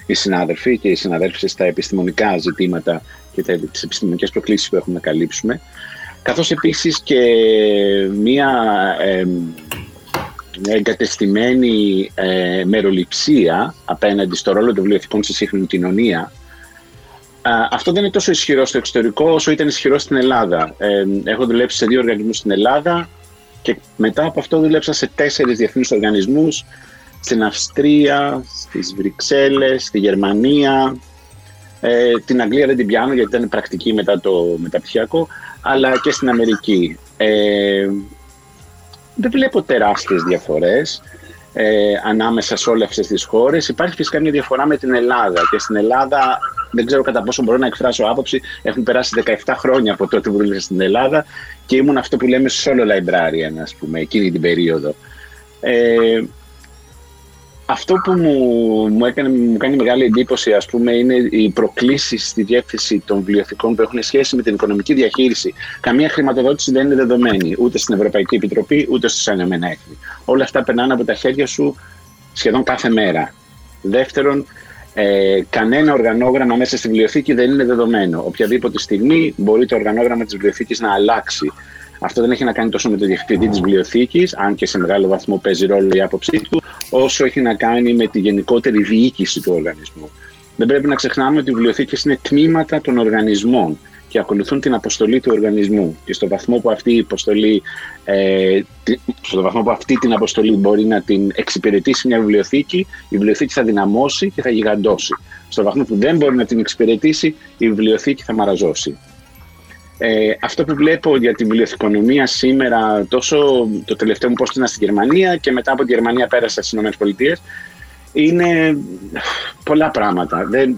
οι συνάδελφοι και οι συναδέλφοι στα επιστημονικά ζητήματα και τις επιστημονικές προκλήσεις που έχουμε να καλύψουμε, καθώς επίσης και μία ε, μια εγκατεστημένη ε, μεροληψία απέναντι στο ρόλο των βιβλιοθηκών στη σύγχρονη κοινωνία. αυτό δεν είναι τόσο ισχυρό στο εξωτερικό όσο ήταν ισχυρό στην Ελλάδα. Ε, έχω δουλέψει σε δύο οργανισμούς στην Ελλάδα και μετά από αυτό δούλεψα σε τέσσερις διεθνείς οργανισμούς στην Αυστρία, στις Βρυξέλλες, στη Γερμανία, ε, την Αγγλία δεν την πιάνω γιατί ήταν πρακτική μετά το μεταπτυχιακό, αλλά και στην Αμερική. Ε, δεν βλέπω τεράστιες διαφορές ε, ανάμεσα σε όλες αυτές τις χώρες. Υπάρχει φυσικά μια διαφορά με την Ελλάδα και στην Ελλάδα δεν ξέρω κατά πόσο μπορώ να εκφράσω άποψη. Έχουν περάσει 17 χρόνια από τότε που δούλευα στην Ελλάδα και ήμουν αυτό που λέμε solo librarian, ας πούμε, εκείνη την περίοδο. Ε, αυτό που μου, μου, έκανε, μου κάνει μεγάλη εντύπωση ας πούμε, είναι οι προκλήσεις στη διεύθυνση των βιβλιοθηκών που έχουν σχέση με την οικονομική διαχείριση. Καμία χρηματοδότηση δεν είναι δεδομένη ούτε στην Ευρωπαϊκή Επιτροπή ούτε στι Ηνωμένα Έθνη. Όλα αυτά περνάνε από τα χέρια σου σχεδόν κάθε μέρα. Δεύτερον, ε, κανένα οργανόγραμμα μέσα στη βιβλιοθήκη δεν είναι δεδομένο. Οποιαδήποτε στιγμή μπορεί το οργανόγραμμα της βιβλιοθήκης να αλλάξει. Αυτό δεν έχει να κάνει τόσο με το διευθυντή της βιβλιοθήκης, αν και σε μεγάλο βαθμό παίζει ρόλο η άποψή του, όσο έχει να κάνει με τη γενικότερη διοίκηση του οργανισμού. Δεν πρέπει να ξεχνάμε ότι οι βιβλιοθήκες είναι τμήματα των οργανισμών και ακολουθούν την αποστολή του οργανισμού. Και στο βαθμό που αυτή, η αποστολή, ε, στο βαθμό που αυτή την αποστολή μπορεί να την εξυπηρετήσει μια βιβλιοθήκη, η βιβλιοθήκη θα δυναμώσει και θα γιγαντώσει. Στο βαθμό που δεν μπορεί να την εξυπηρετήσει, η βιβλιοθήκη θα μαραζώσει. Ε, αυτό που βλέπω για την βιβλιοθηκονομία σήμερα, τόσο το τελευταίο μου πόστο στην Γερμανία και μετά από τη Γερμανία πέρασα στις ΗΠΑ, είναι πολλά πράγματα. Δεν,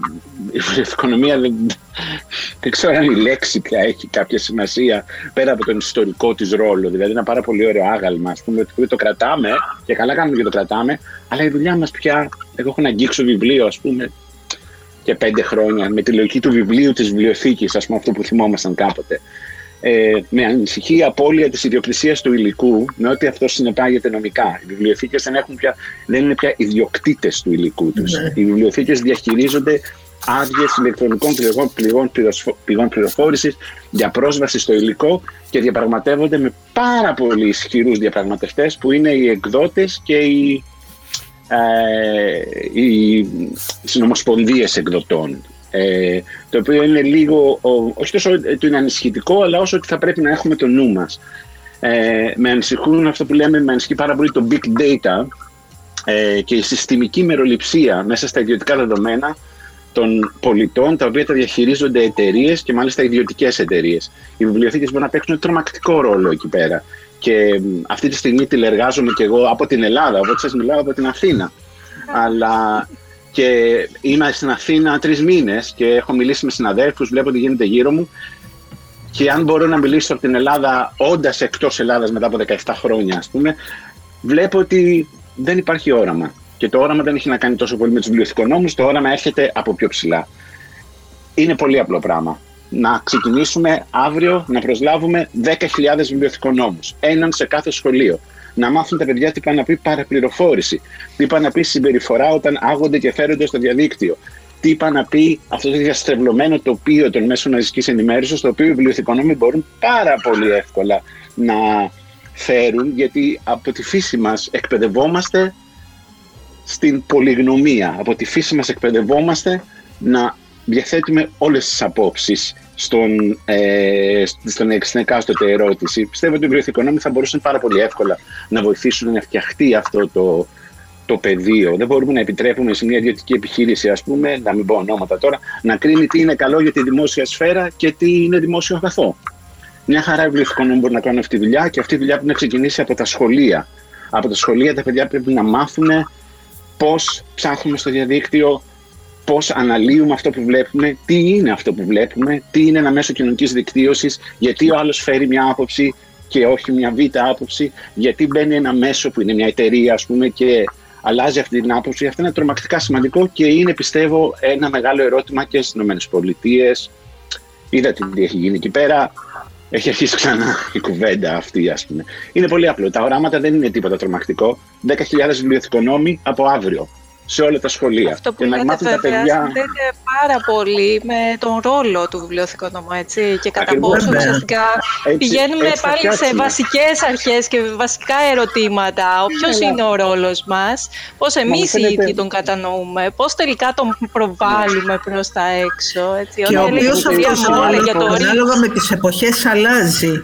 η βιβλιοθηκονομία δεν, δεν ξέρω αν η λέξη πια έχει κάποια σημασία πέρα από τον ιστορικό της ρόλο. Δηλαδή ένα πάρα πολύ ωραίο άγαλμα, ας πούμε, ότι το κρατάμε και καλά κάνουμε και το κρατάμε, αλλά η δουλειά μας πια, εγώ έχω να αγγίξω βιβλίο, ας πούμε, και πέντε χρόνια, με τη λογική του βιβλίου της βιβλιοθήκης, ας πούμε, αυτό που θυμόμασταν κάποτε ε, με ανησυχεί η απώλεια της ιδιοκτησίας του υλικού, με ό,τι αυτό συνεπάγεται νομικά. Οι βιβλιοθήκες δεν, δεν είναι πια ιδιοκτήτες του υλικού τους. Ναι. Οι βιβλιοθήκες διαχειρίζονται άδειες ηλεκτρονικών πηγών, πηγών πληροφόρησης για πρόσβαση στο υλικό και διαπραγματεύονται με πάρα πολύ ισχυρούς διαπραγματευτές που είναι οι εκδότες και οι, ε, οι συνομοσπονδίες εκδοτών ε, το οποίο είναι λίγο, όχι τόσο ότι είναι ανησυχητικό, αλλά όσο ότι θα πρέπει να έχουμε το νου μας. Ε, με ανησυχούν αυτό που λέμε, με ανησυχεί πάρα πολύ το big data ε, και η συστημική μεροληψία μέσα στα ιδιωτικά δεδομένα των πολιτών, τα οποία τα διαχειρίζονται εταιρείες και μάλιστα ιδιωτικές εταιρείες. Οι βιβλιοθήκες μπορούν να παίξουν τρομακτικό ρόλο εκεί πέρα. Και αυτή τη στιγμή τηλεργάζομαι και εγώ από την Ελλάδα, οπότε σα μιλάω από την Αθήνα. Αλλά και είμαι στην Αθήνα τρεις μήνες και έχω μιλήσει με συναδέλφους, βλέπω τι γίνεται γύρω μου. Και αν μπορώ να μιλήσω από την Ελλάδα, όντας εκτός Ελλάδας μετά από 17 χρόνια, ας πούμε, βλέπω ότι δεν υπάρχει όραμα. Και το όραμα δεν έχει να κάνει τόσο πολύ με τους βιβλιοθηκονόμους, το όραμα έρχεται από πιο ψηλά. Είναι πολύ απλό πράγμα. Να ξεκινήσουμε αύριο να προσλάβουμε 10.000 βιβλιοθηκονόμους, έναν σε κάθε σχολείο να μάθουν τα παιδιά τι πάνε να πει παραπληροφόρηση, τι πάνε να πει συμπεριφορά όταν άγονται και φέρονται στο διαδίκτυο, τι πάνε να πει αυτός το διαστρεβλωμένο τοπίο των μέσων μαζικής ενημέρωσης, το οποίο οι βιβλιοθηκονόμοι μπορούν πάρα πολύ εύκολα να φέρουν, γιατί από τη φύση μας εκπαιδευόμαστε στην πολυγνωμία. Από τη φύση μας εκπαιδευόμαστε να διαθέτουμε όλες τις απόψεις στον, ε, στον, στην εκάστοτε ερώτηση. Πιστεύω ότι οι βιβλιοθηκονόμοι θα μπορούσαν πάρα πολύ εύκολα να βοηθήσουν να φτιαχτεί αυτό το, το πεδίο. Δεν μπορούμε να επιτρέπουμε σε μια ιδιωτική επιχείρηση, ας πούμε, να μην πω ονόματα τώρα, να κρίνει τι είναι καλό για τη δημόσια σφαίρα και τι είναι δημόσιο αγαθό. Μια χαρά οι βιβλιοθηκονόμοι μπορούν να κάνουν αυτή τη δουλειά και αυτή η δουλειά πρέπει να ξεκινήσει από τα σχολεία. Από τα σχολεία τα παιδιά πρέπει να μάθουν πώς ψάχνουμε στο διαδίκτυο, Πώς αναλύουμε αυτό που βλέπουμε, τι είναι αυτό που βλέπουμε, τι είναι ένα μέσο κοινωνικής δικτύωσης, γιατί ο άλλος φέρει μια άποψη και όχι μια β' άποψη, γιατί μπαίνει ένα μέσο που είναι μια εταιρεία, ας πούμε, και αλλάζει αυτή την άποψη. Αυτό είναι τρομακτικά σημαντικό και είναι, πιστεύω, ένα μεγάλο ερώτημα και στις ΗΠΑ. Είδατε τι έχει γίνει εκεί πέρα. Έχει αρχίσει ξανά η κουβέντα αυτή, ας πούμε. Είναι πολύ απλό. Τα οράματα δεν είναι τίποτα τρομακτικό. 10.000 βιβλιοθηκονόμοι από αύριο σε όλα τα σχολεία. Αυτό που λέτε βέβαια παιδιά... συνδέεται πάρα πολύ με τον ρόλο του βιβλιοθηκονόμου, έτσι, και κατά πόσο ουσιαστικά πηγαίνουμε έτσι πάλι σε βασικές αρχές και βασικά ερωτήματα. Ο ποιος είναι ο ρόλος μας, πώς εμείς οι ίδιοι τον κατανοούμε, πώς τελικά τον προβάλλουμε προς τα έξω. Έτσι, και ο οποίος αυτός ανάλογα με τις εποχές αλλάζει.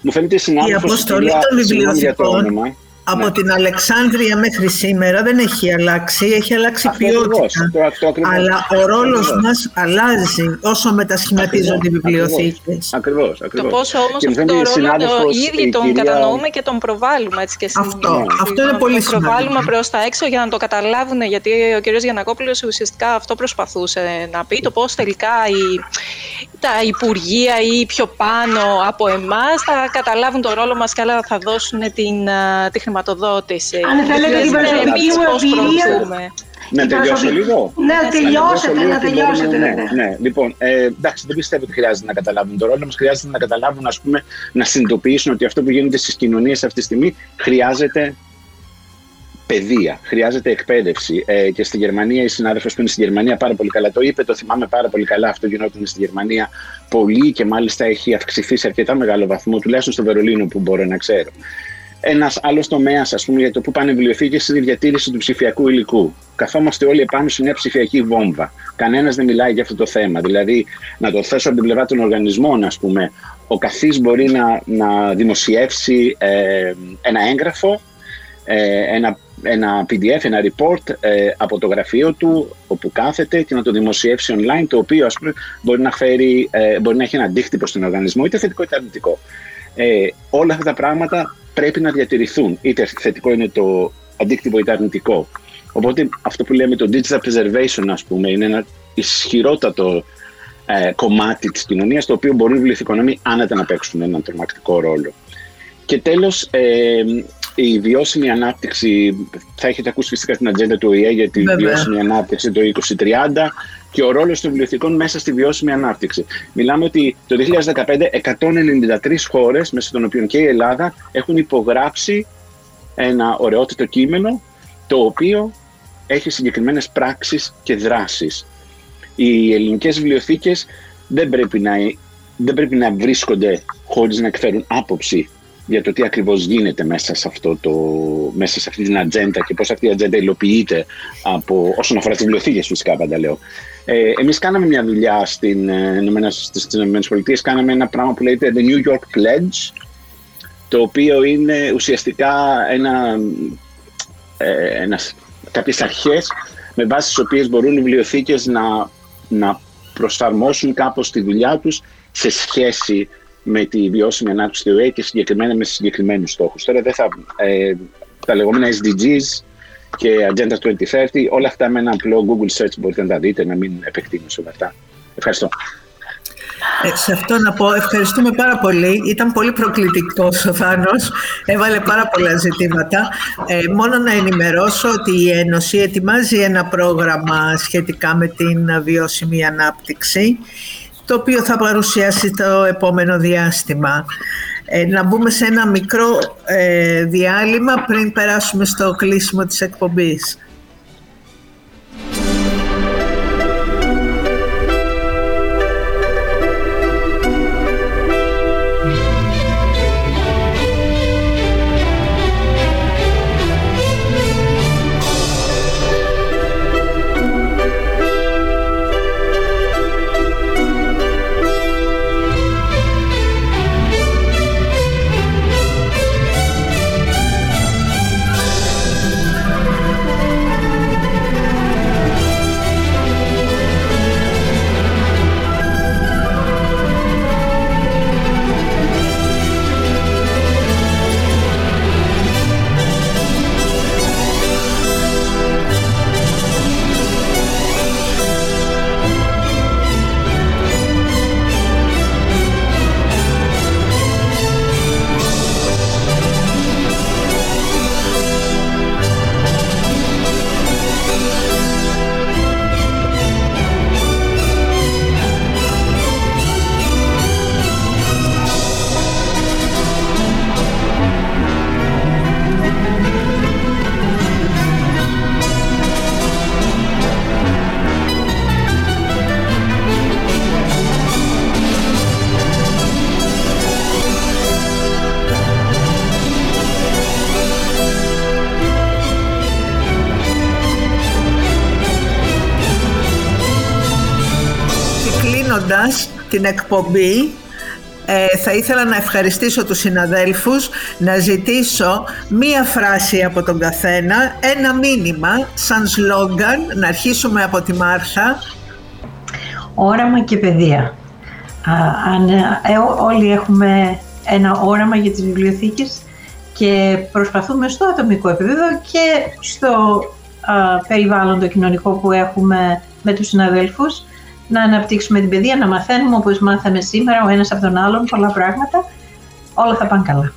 Μου φαίνεται η αποστολή των βιβλιοθηκών από ναι. την Αλεξάνδρεια μέχρι σήμερα δεν έχει αλλάξει, έχει αλλάξει Αυτό ποιότητα. Το, το Αλλά ο ρόλος μας αλλάζει όσο μετασχηματίζονται οι βιβλιοθήκες. Ακριβώς. Το πόσο όμως αυτό το ρόλο οι ίδιοι τον κυρία... κατανοούμε και τον προβάλλουμε έτσι και Αυτό, ναι. αυτό είναι πολύ σημαντικό. Τον προβάλλουμε προς τα έξω για να το καταλάβουν, γιατί ο κ. Γιανακόπουλος ουσιαστικά αυτό προσπαθούσε να πει, το πώς τελικά η, τα υπουργεία ή πιο πάνω από εμάς θα καταλάβουν το ρόλο μας και άλλα θα δώσουν την, τη χρηματοδότηση χρηματοδότηση. Αν θέλετε την προσωπική μου εμπειρία. Να τελειώσω λίγο. Ναι, τελειώσετε, να τελειώσετε. Ναι, ναι. Λοιπόν, ε, εντάξει, δεν πιστεύω ότι χρειάζεται να καταλάβουν το ρόλο μας. Χρειάζεται να καταλάβουν, ας πούμε, να συνειδητοποιήσουν ότι αυτό που γίνεται στις κοινωνίες αυτή τη στιγμή χρειάζεται παιδεία, χρειάζεται εκπαίδευση. Ε, και στη Γερμανία, η συνάδελφος που είναι στη Γερμανία πάρα πολύ καλά το είπε, το θυμάμαι πάρα πολύ καλά. Αυτό γινόταν στη Γερμανία πολύ και μάλιστα έχει αυξηθεί σε αρκετά μεγάλο βαθμό, τουλάχιστον στο Βερολίνο που μπορώ να ξέρω. Ένας άλλος τομέας, ας πούμε, για το που πάνε βιβλιοθήκε είναι η διατήρηση του ψηφιακού υλικού. Καθόμαστε όλοι επάνω σε μια ψηφιακή βόμβα. Κανένας δεν μιλάει για αυτό το θέμα. Δηλαδή, να το θέσω από την πλευρά των οργανισμών, ας πούμε, ο καθής μπορεί να, να δημοσιεύσει ε, ένα έγγραφο, ε, ένα, ένα PDF, ένα report ε, από το γραφείο του όπου κάθεται και να το δημοσιεύσει online, το οποίο ας πούμε, μπορεί, να φέρει, μπορεί να έχει ένα αντίκτυπο στον οργανισμό, είτε θετικό είτε αρνητικό. όλα αυτά τα πράγματα πρέπει να διατηρηθούν, είτε θετικό είναι το αντίκτυπο είτε αρνητικό. Οπότε αυτό που λέμε το digital preservation, ας πούμε, είναι ένα ισχυρότατο ε, κομμάτι της κοινωνίας, το οποίο μπορεί οι βιβλιοθηκονόμοι άνετα να παίξουν έναν τρομακτικό ρόλο. Και τέλος, ε, η βιώσιμη ανάπτυξη, θα έχετε ακούσει φυσικά στην ατζέντα του ΟΗΕ για τη βιώσιμη ανάπτυξη το 2030 και ο ρόλος των βιβλιοθηκών μέσα στη βιώσιμη ανάπτυξη. Μιλάμε ότι το 2015 193 χώρες, μέσα των οποίων και η Ελλάδα, έχουν υπογράψει ένα ωραιότατο κείμενο, το οποίο έχει συγκεκριμένες πράξεις και δράσεις οι ελληνικές βιβλιοθήκες δεν πρέπει να, δεν πρέπει να βρίσκονται χωρίς να εκφέρουν άποψη για το τι ακριβώς γίνεται μέσα σε, αυτό το, μέσα σε αυτή την ατζέντα και πώς αυτή η ατζέντα υλοποιείται από, όσον αφορά τις βιβλιοθήκες φυσικά πάντα λέω. Ε, εμείς κάναμε μια δουλειά στην, ε, στις ΗΠΑ, κάναμε ένα πράγμα που λέγεται The New York Pledge, το οποίο είναι ουσιαστικά ένα, ε, ένας, κάποιες αρχές με βάση τις οποίες μπορούν οι βιβλιοθήκες να να προσαρμόσουν κάπως τη δουλειά τους σε σχέση με τη βιώσιμη ανάπτυξη του ΟΕΕ και συγκεκριμένα με συγκεκριμένους στόχους. Τώρα δεν θα, ε, τα λεγόμενα SDGs και Agenda 2030, όλα αυτά με ένα απλό Google search μπορείτε να τα δείτε, να μην επεκτείνω σε όλα αυτά. Ευχαριστώ. Ε, σε αυτό να πω ευχαριστούμε πάρα πολύ. Ήταν πολύ προκλητικό ο Θάνος. Έβαλε πάρα πολλά ζητήματα. Ε, μόνο να ενημερώσω ότι η Ένωση ετοιμάζει ένα πρόγραμμα σχετικά με την βιώσιμη ανάπτυξη το οποίο θα παρουσιάσει το επόμενο διάστημα. Ε, να μπούμε σε ένα μικρό ε, διάλειμμα πριν περάσουμε στο κλείσιμο της εκπομπής. Την εκπομπή ε, θα ήθελα να ευχαριστήσω τους συναδέλφους, να ζητήσω μία φράση από τον καθένα, ένα μήνυμα σαν σλόγκαν, να αρχίσουμε από τη Μάρθα. Όραμα και παιδεία. αν, ε, όλοι έχουμε ένα όραμα για τις βιβλιοθήκες και προσπαθούμε στο ατομικό επίπεδο και στο περιβάλλον το κοινωνικό που έχουμε με τους συναδέλφους να αναπτύξουμε την παιδεία, να μαθαίνουμε όπως μάθαμε σήμερα ο ένας από τον άλλον πολλά πράγματα, όλα θα πάνε καλά.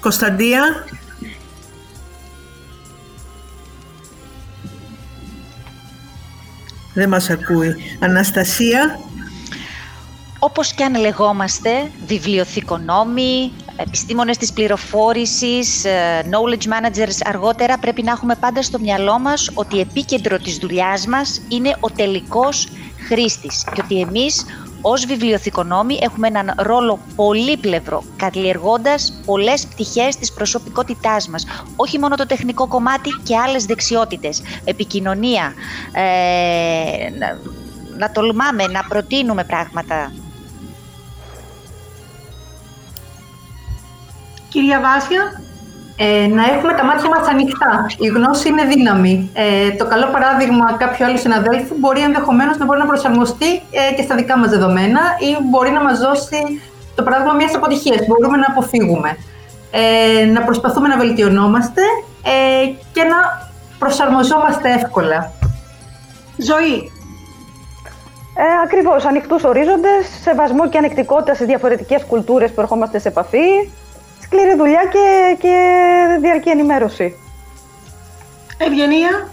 Κωνσταντία. Δεν μας ακούει. Αναστασία. Όπως και αν λεγόμαστε, βιβλιοθηκονόμοι, επιστήμονες της πληροφόρησης, ε, knowledge managers αργότερα, πρέπει να έχουμε πάντα στο μυαλό μας ότι επίκεντρο της δουλειάς μας είναι ο τελικός χρήστης και ότι εμείς ως βιβλιοθηκονόμοι έχουμε έναν ρόλο πολύπλευρο, καλλιεργώντας πολλές πτυχές της προσωπικότητάς μας. Όχι μόνο το τεχνικό κομμάτι και άλλες δεξιότητες. Επικοινωνία, ε, να, να τολμάμε, να προτείνουμε πράγματα. Κυρία Βάσια. Ε, να έχουμε τα μάτια μας ανοιχτά. Η γνώση είναι δύναμη. Ε, το καλό παράδειγμα κάποιου άλλου συναδέλφου μπορεί ενδεχομένως να μπορεί να προσαρμοστεί ε, και στα δικά μας δεδομένα ή μπορεί να μας δώσει το παράδειγμα μιας αποτυχίας. Μπορούμε να αποφύγουμε. Ε, να προσπαθούμε να βελτιωνόμαστε ε, και να προσαρμοζόμαστε εύκολα. Ζωή. Ε, ακριβώς, ανοιχτούς ορίζοντες, σεβασμό και ανεκτικότητα σε διαφορετικές κουλτούρες που ερχόμαστε σε επαφή, σκληρή δουλειά και, και διαρκή ενημέρωση. Ευγενία.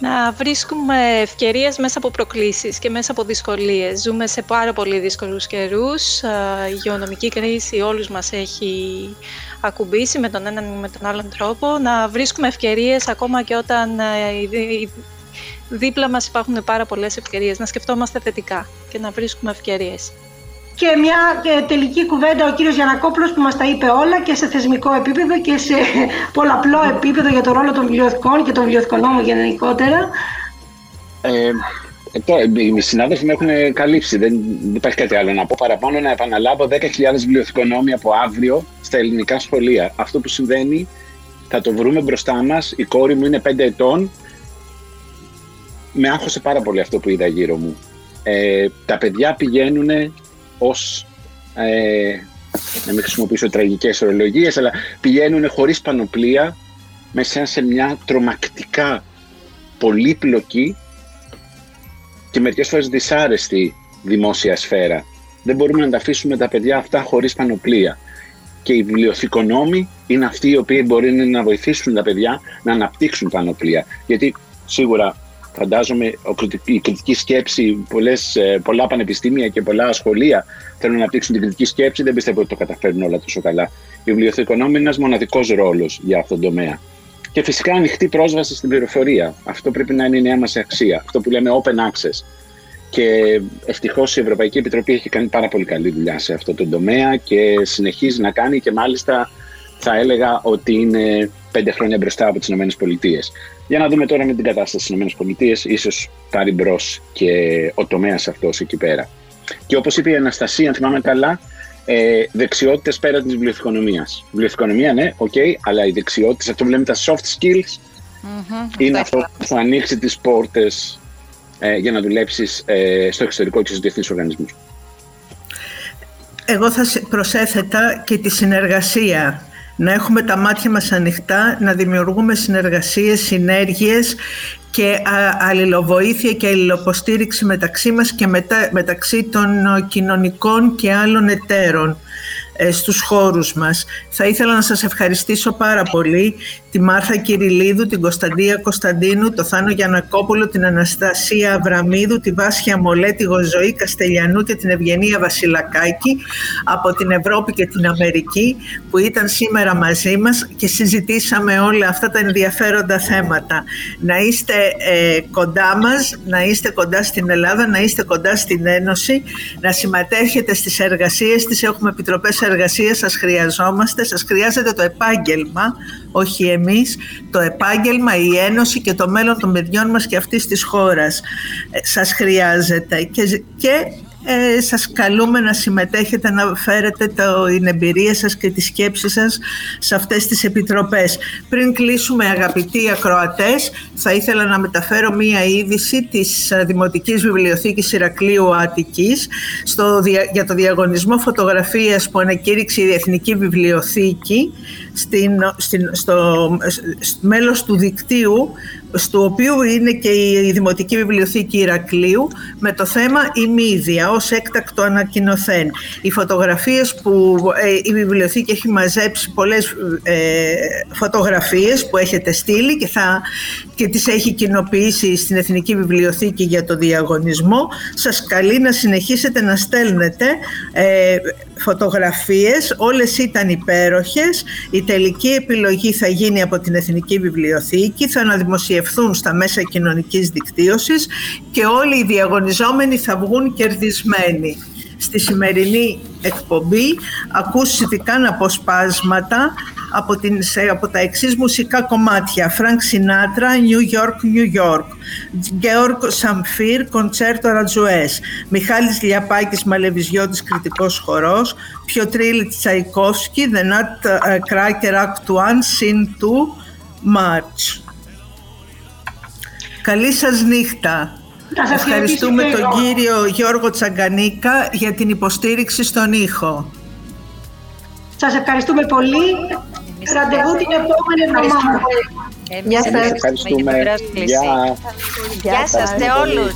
Να βρίσκουμε ευκαιρίες μέσα από προκλήσεις και μέσα από δυσκολίες. Ζούμε σε πάρα πολύ δύσκολους καιρούς. Η υγειονομική κρίση όλους μας έχει ακουμπήσει με τον έναν ή με τον άλλον τρόπο. Να βρίσκουμε ευκαιρίες ακόμα και όταν ε, δίπλα μας υπάρχουν πάρα πολλές ευκαιρίες. Να σκεφτόμαστε θετικά και να βρίσκουμε ευκαιρίες. Και μια τελική κουβέντα ο κύριος Γιανακόπουλος που μας τα είπε όλα και σε θεσμικό επίπεδο και σε πολλαπλό επίπεδο για το ρόλο των βιβλιοθηκών και των βιβλιοθηκονόμων γενικότερα. Ε, οι συνάδελφοι με έχουν καλύψει. Δεν, δεν υπάρχει κάτι άλλο να πω παραπάνω. Να επαναλάβω 10.000 βιβλιοθηκονόμοι από αύριο στα ελληνικά σχολεία. Αυτό που συμβαίνει θα το βρούμε μπροστά μας. Η κόρη μου είναι 5 ετών. Με άγχωσε πάρα πολύ αυτό που είδα γύρω μου. Ε, τα παιδιά πηγαίνουν ως, ε, να μην χρησιμοποιήσω τραγικές ορολογίες, αλλά πηγαίνουν χωρίς πανοπλία μέσα σε μια τρομακτικά πολύπλοκη και μερικές φορές δυσάρεστη δημόσια σφαίρα. Δεν μπορούμε να τα αφήσουμε τα παιδιά αυτά χωρίς πανοπλία. Και οι βιβλιοθηκονόμοι είναι αυτοί οι οποίοι μπορεί να βοηθήσουν τα παιδιά να αναπτύξουν πανοπλία. Γιατί σίγουρα Φαντάζομαι η κριτική σκέψη, πολλές, ε, πολλά πανεπιστήμια και πολλά σχολεία θέλουν να αναπτύξουν την κριτική σκέψη. Δεν πιστεύω ότι το καταφέρνουν όλα τόσο καλά. Η βιβλιοθηκονόμη είναι ένας μοναδικός ρόλος για αυτόν τον τομέα. Και φυσικά ανοιχτή πρόσβαση στην πληροφορία. Αυτό πρέπει να είναι η νέα μας αξία. Αυτό που λέμε open access. Και ευτυχώς η Ευρωπαϊκή Επιτροπή έχει κάνει πάρα πολύ καλή δουλειά σε αυτό το τομέα και συνεχίζει να κάνει και μάλιστα θα έλεγα ότι είναι πέντε χρόνια μπροστά από τις ΗΠΑ. Για να δούμε τώρα με την κατάσταση στις ΗΠΑ, ίσως πάρει μπρος και ο τομέας αυτός εκεί πέρα. Και όπως είπε η Αναστασία, αν θυμάμαι καλά, ε, δεξιότητες πέρα της βιβλιοθηκονομίας. Βιβλιοθηκονομία, ναι, OK, okay, αλλά οι δεξιότητες, αυτό που λέμε τα soft skills, mm-hmm, είναι αυτό που θα ανοίξει τις πόρτες ε, για να δουλέψεις ε, στο εξωτερικό και στους διεθνείς οργανισμούς. Εγώ θα προσέθετα και τη συνεργασία να έχουμε τα μάτια μας ανοιχτά, να δημιουργούμε συνεργασίες, συνέργειες και αλληλοβοήθεια και αλληλοποστήριξη μεταξύ μας και μεταξύ των κοινωνικών και άλλων εταίρων. Ε, στους χώρους μας. Θα ήθελα να σας ευχαριστήσω πάρα πολύ τη Μάρθα Κυριλίδου, την Κωνσταντία Κωνσταντίνου, το Θάνο Γιανακόπουλο, την Αναστασία Αβραμίδου, τη Βάσια Μολέ, τη Γοζοή Καστελιανού και την Ευγενία Βασιλακάκη από την Ευρώπη και την Αμερική που ήταν σήμερα μαζί μας και συζητήσαμε όλα αυτά τα ενδιαφέροντα θέματα. Να είστε ε, κοντά μας, να είστε κοντά στην Ελλάδα, να είστε κοντά στην Ένωση, να συμμετέχετε στις εργασίες της. Έχουμε επιτροπές εργασία σας χρειαζόμαστε, σας χρειάζεται το επάγγελμα, όχι εμείς, το επάγγελμα, η Ένωση και το μέλλον των παιδιών μας και αυτής της χώρας. Ε, σας χρειάζεται. Και, και ε, σας καλούμε να συμμετέχετε, να φέρετε το, την εμπειρία σας και τη σκέψη σας σε αυτές τις επιτροπές. Πριν κλείσουμε αγαπητοί ακροατές, θα ήθελα να μεταφέρω μία είδηση της Δημοτικής Βιβλιοθήκης Ηρακλείου Αττικής στο, για το διαγωνισμό φωτογραφίας που ανακήρυξε η Εθνική Βιβλιοθήκη στην, στην, στο, στο μέλος του δικτύου στο οποίο είναι και η Δημοτική Βιβλιοθήκη Ηρακλείου με το θέμα «Η Μύδια» ως έκτακτο ανακοινωθέν. Οι φωτογραφίες που ε, η Βιβλιοθήκη έχει μαζέψει πολλές ε, φωτογραφίες που έχετε στείλει και, θα, και τις έχει κοινοποιήσει στην Εθνική Βιβλιοθήκη για το διαγωνισμό. Σας καλεί να συνεχίσετε να στέλνετε ε, φωτογραφίες, όλες ήταν υπέροχες. Η τελική επιλογή θα γίνει από την Εθνική Βιβλιοθήκη, θα αναδημοσιεύσει δημοσιευθούν στα μέσα κοινωνικής δικτύωσης και όλοι οι διαγωνιζόμενοι θα βγουν κερδισμένοι. Στη σημερινή εκπομπή ακούστηκαν αποσπάσματα από, την, από τα εξής μουσικά κομμάτια. Φρανκ Σινάτρα, New York, New York. Γκεόργκε Ζαμφίρ, Κοντσέρτο Αρανχουέθ. Μιχάλης Λιαπάκης, Μαλεβιζιώτης, Κρητικός Χορός. Πιοτρίλη Τσαϊκόφσκι, The Nut Cracker Act 1, Sin 2, March. Καλή σας νύχτα. Ευχαριστούμε τον κύριο Γιώργο Τσαγκανίκα για την υποστήριξη στον ήχο. Σας ευχαριστούμε πολύ. Ραντεβού την επόμενη εβδομάδα. Εμείς ευχαριστούμε. Γεια σας σε όλους.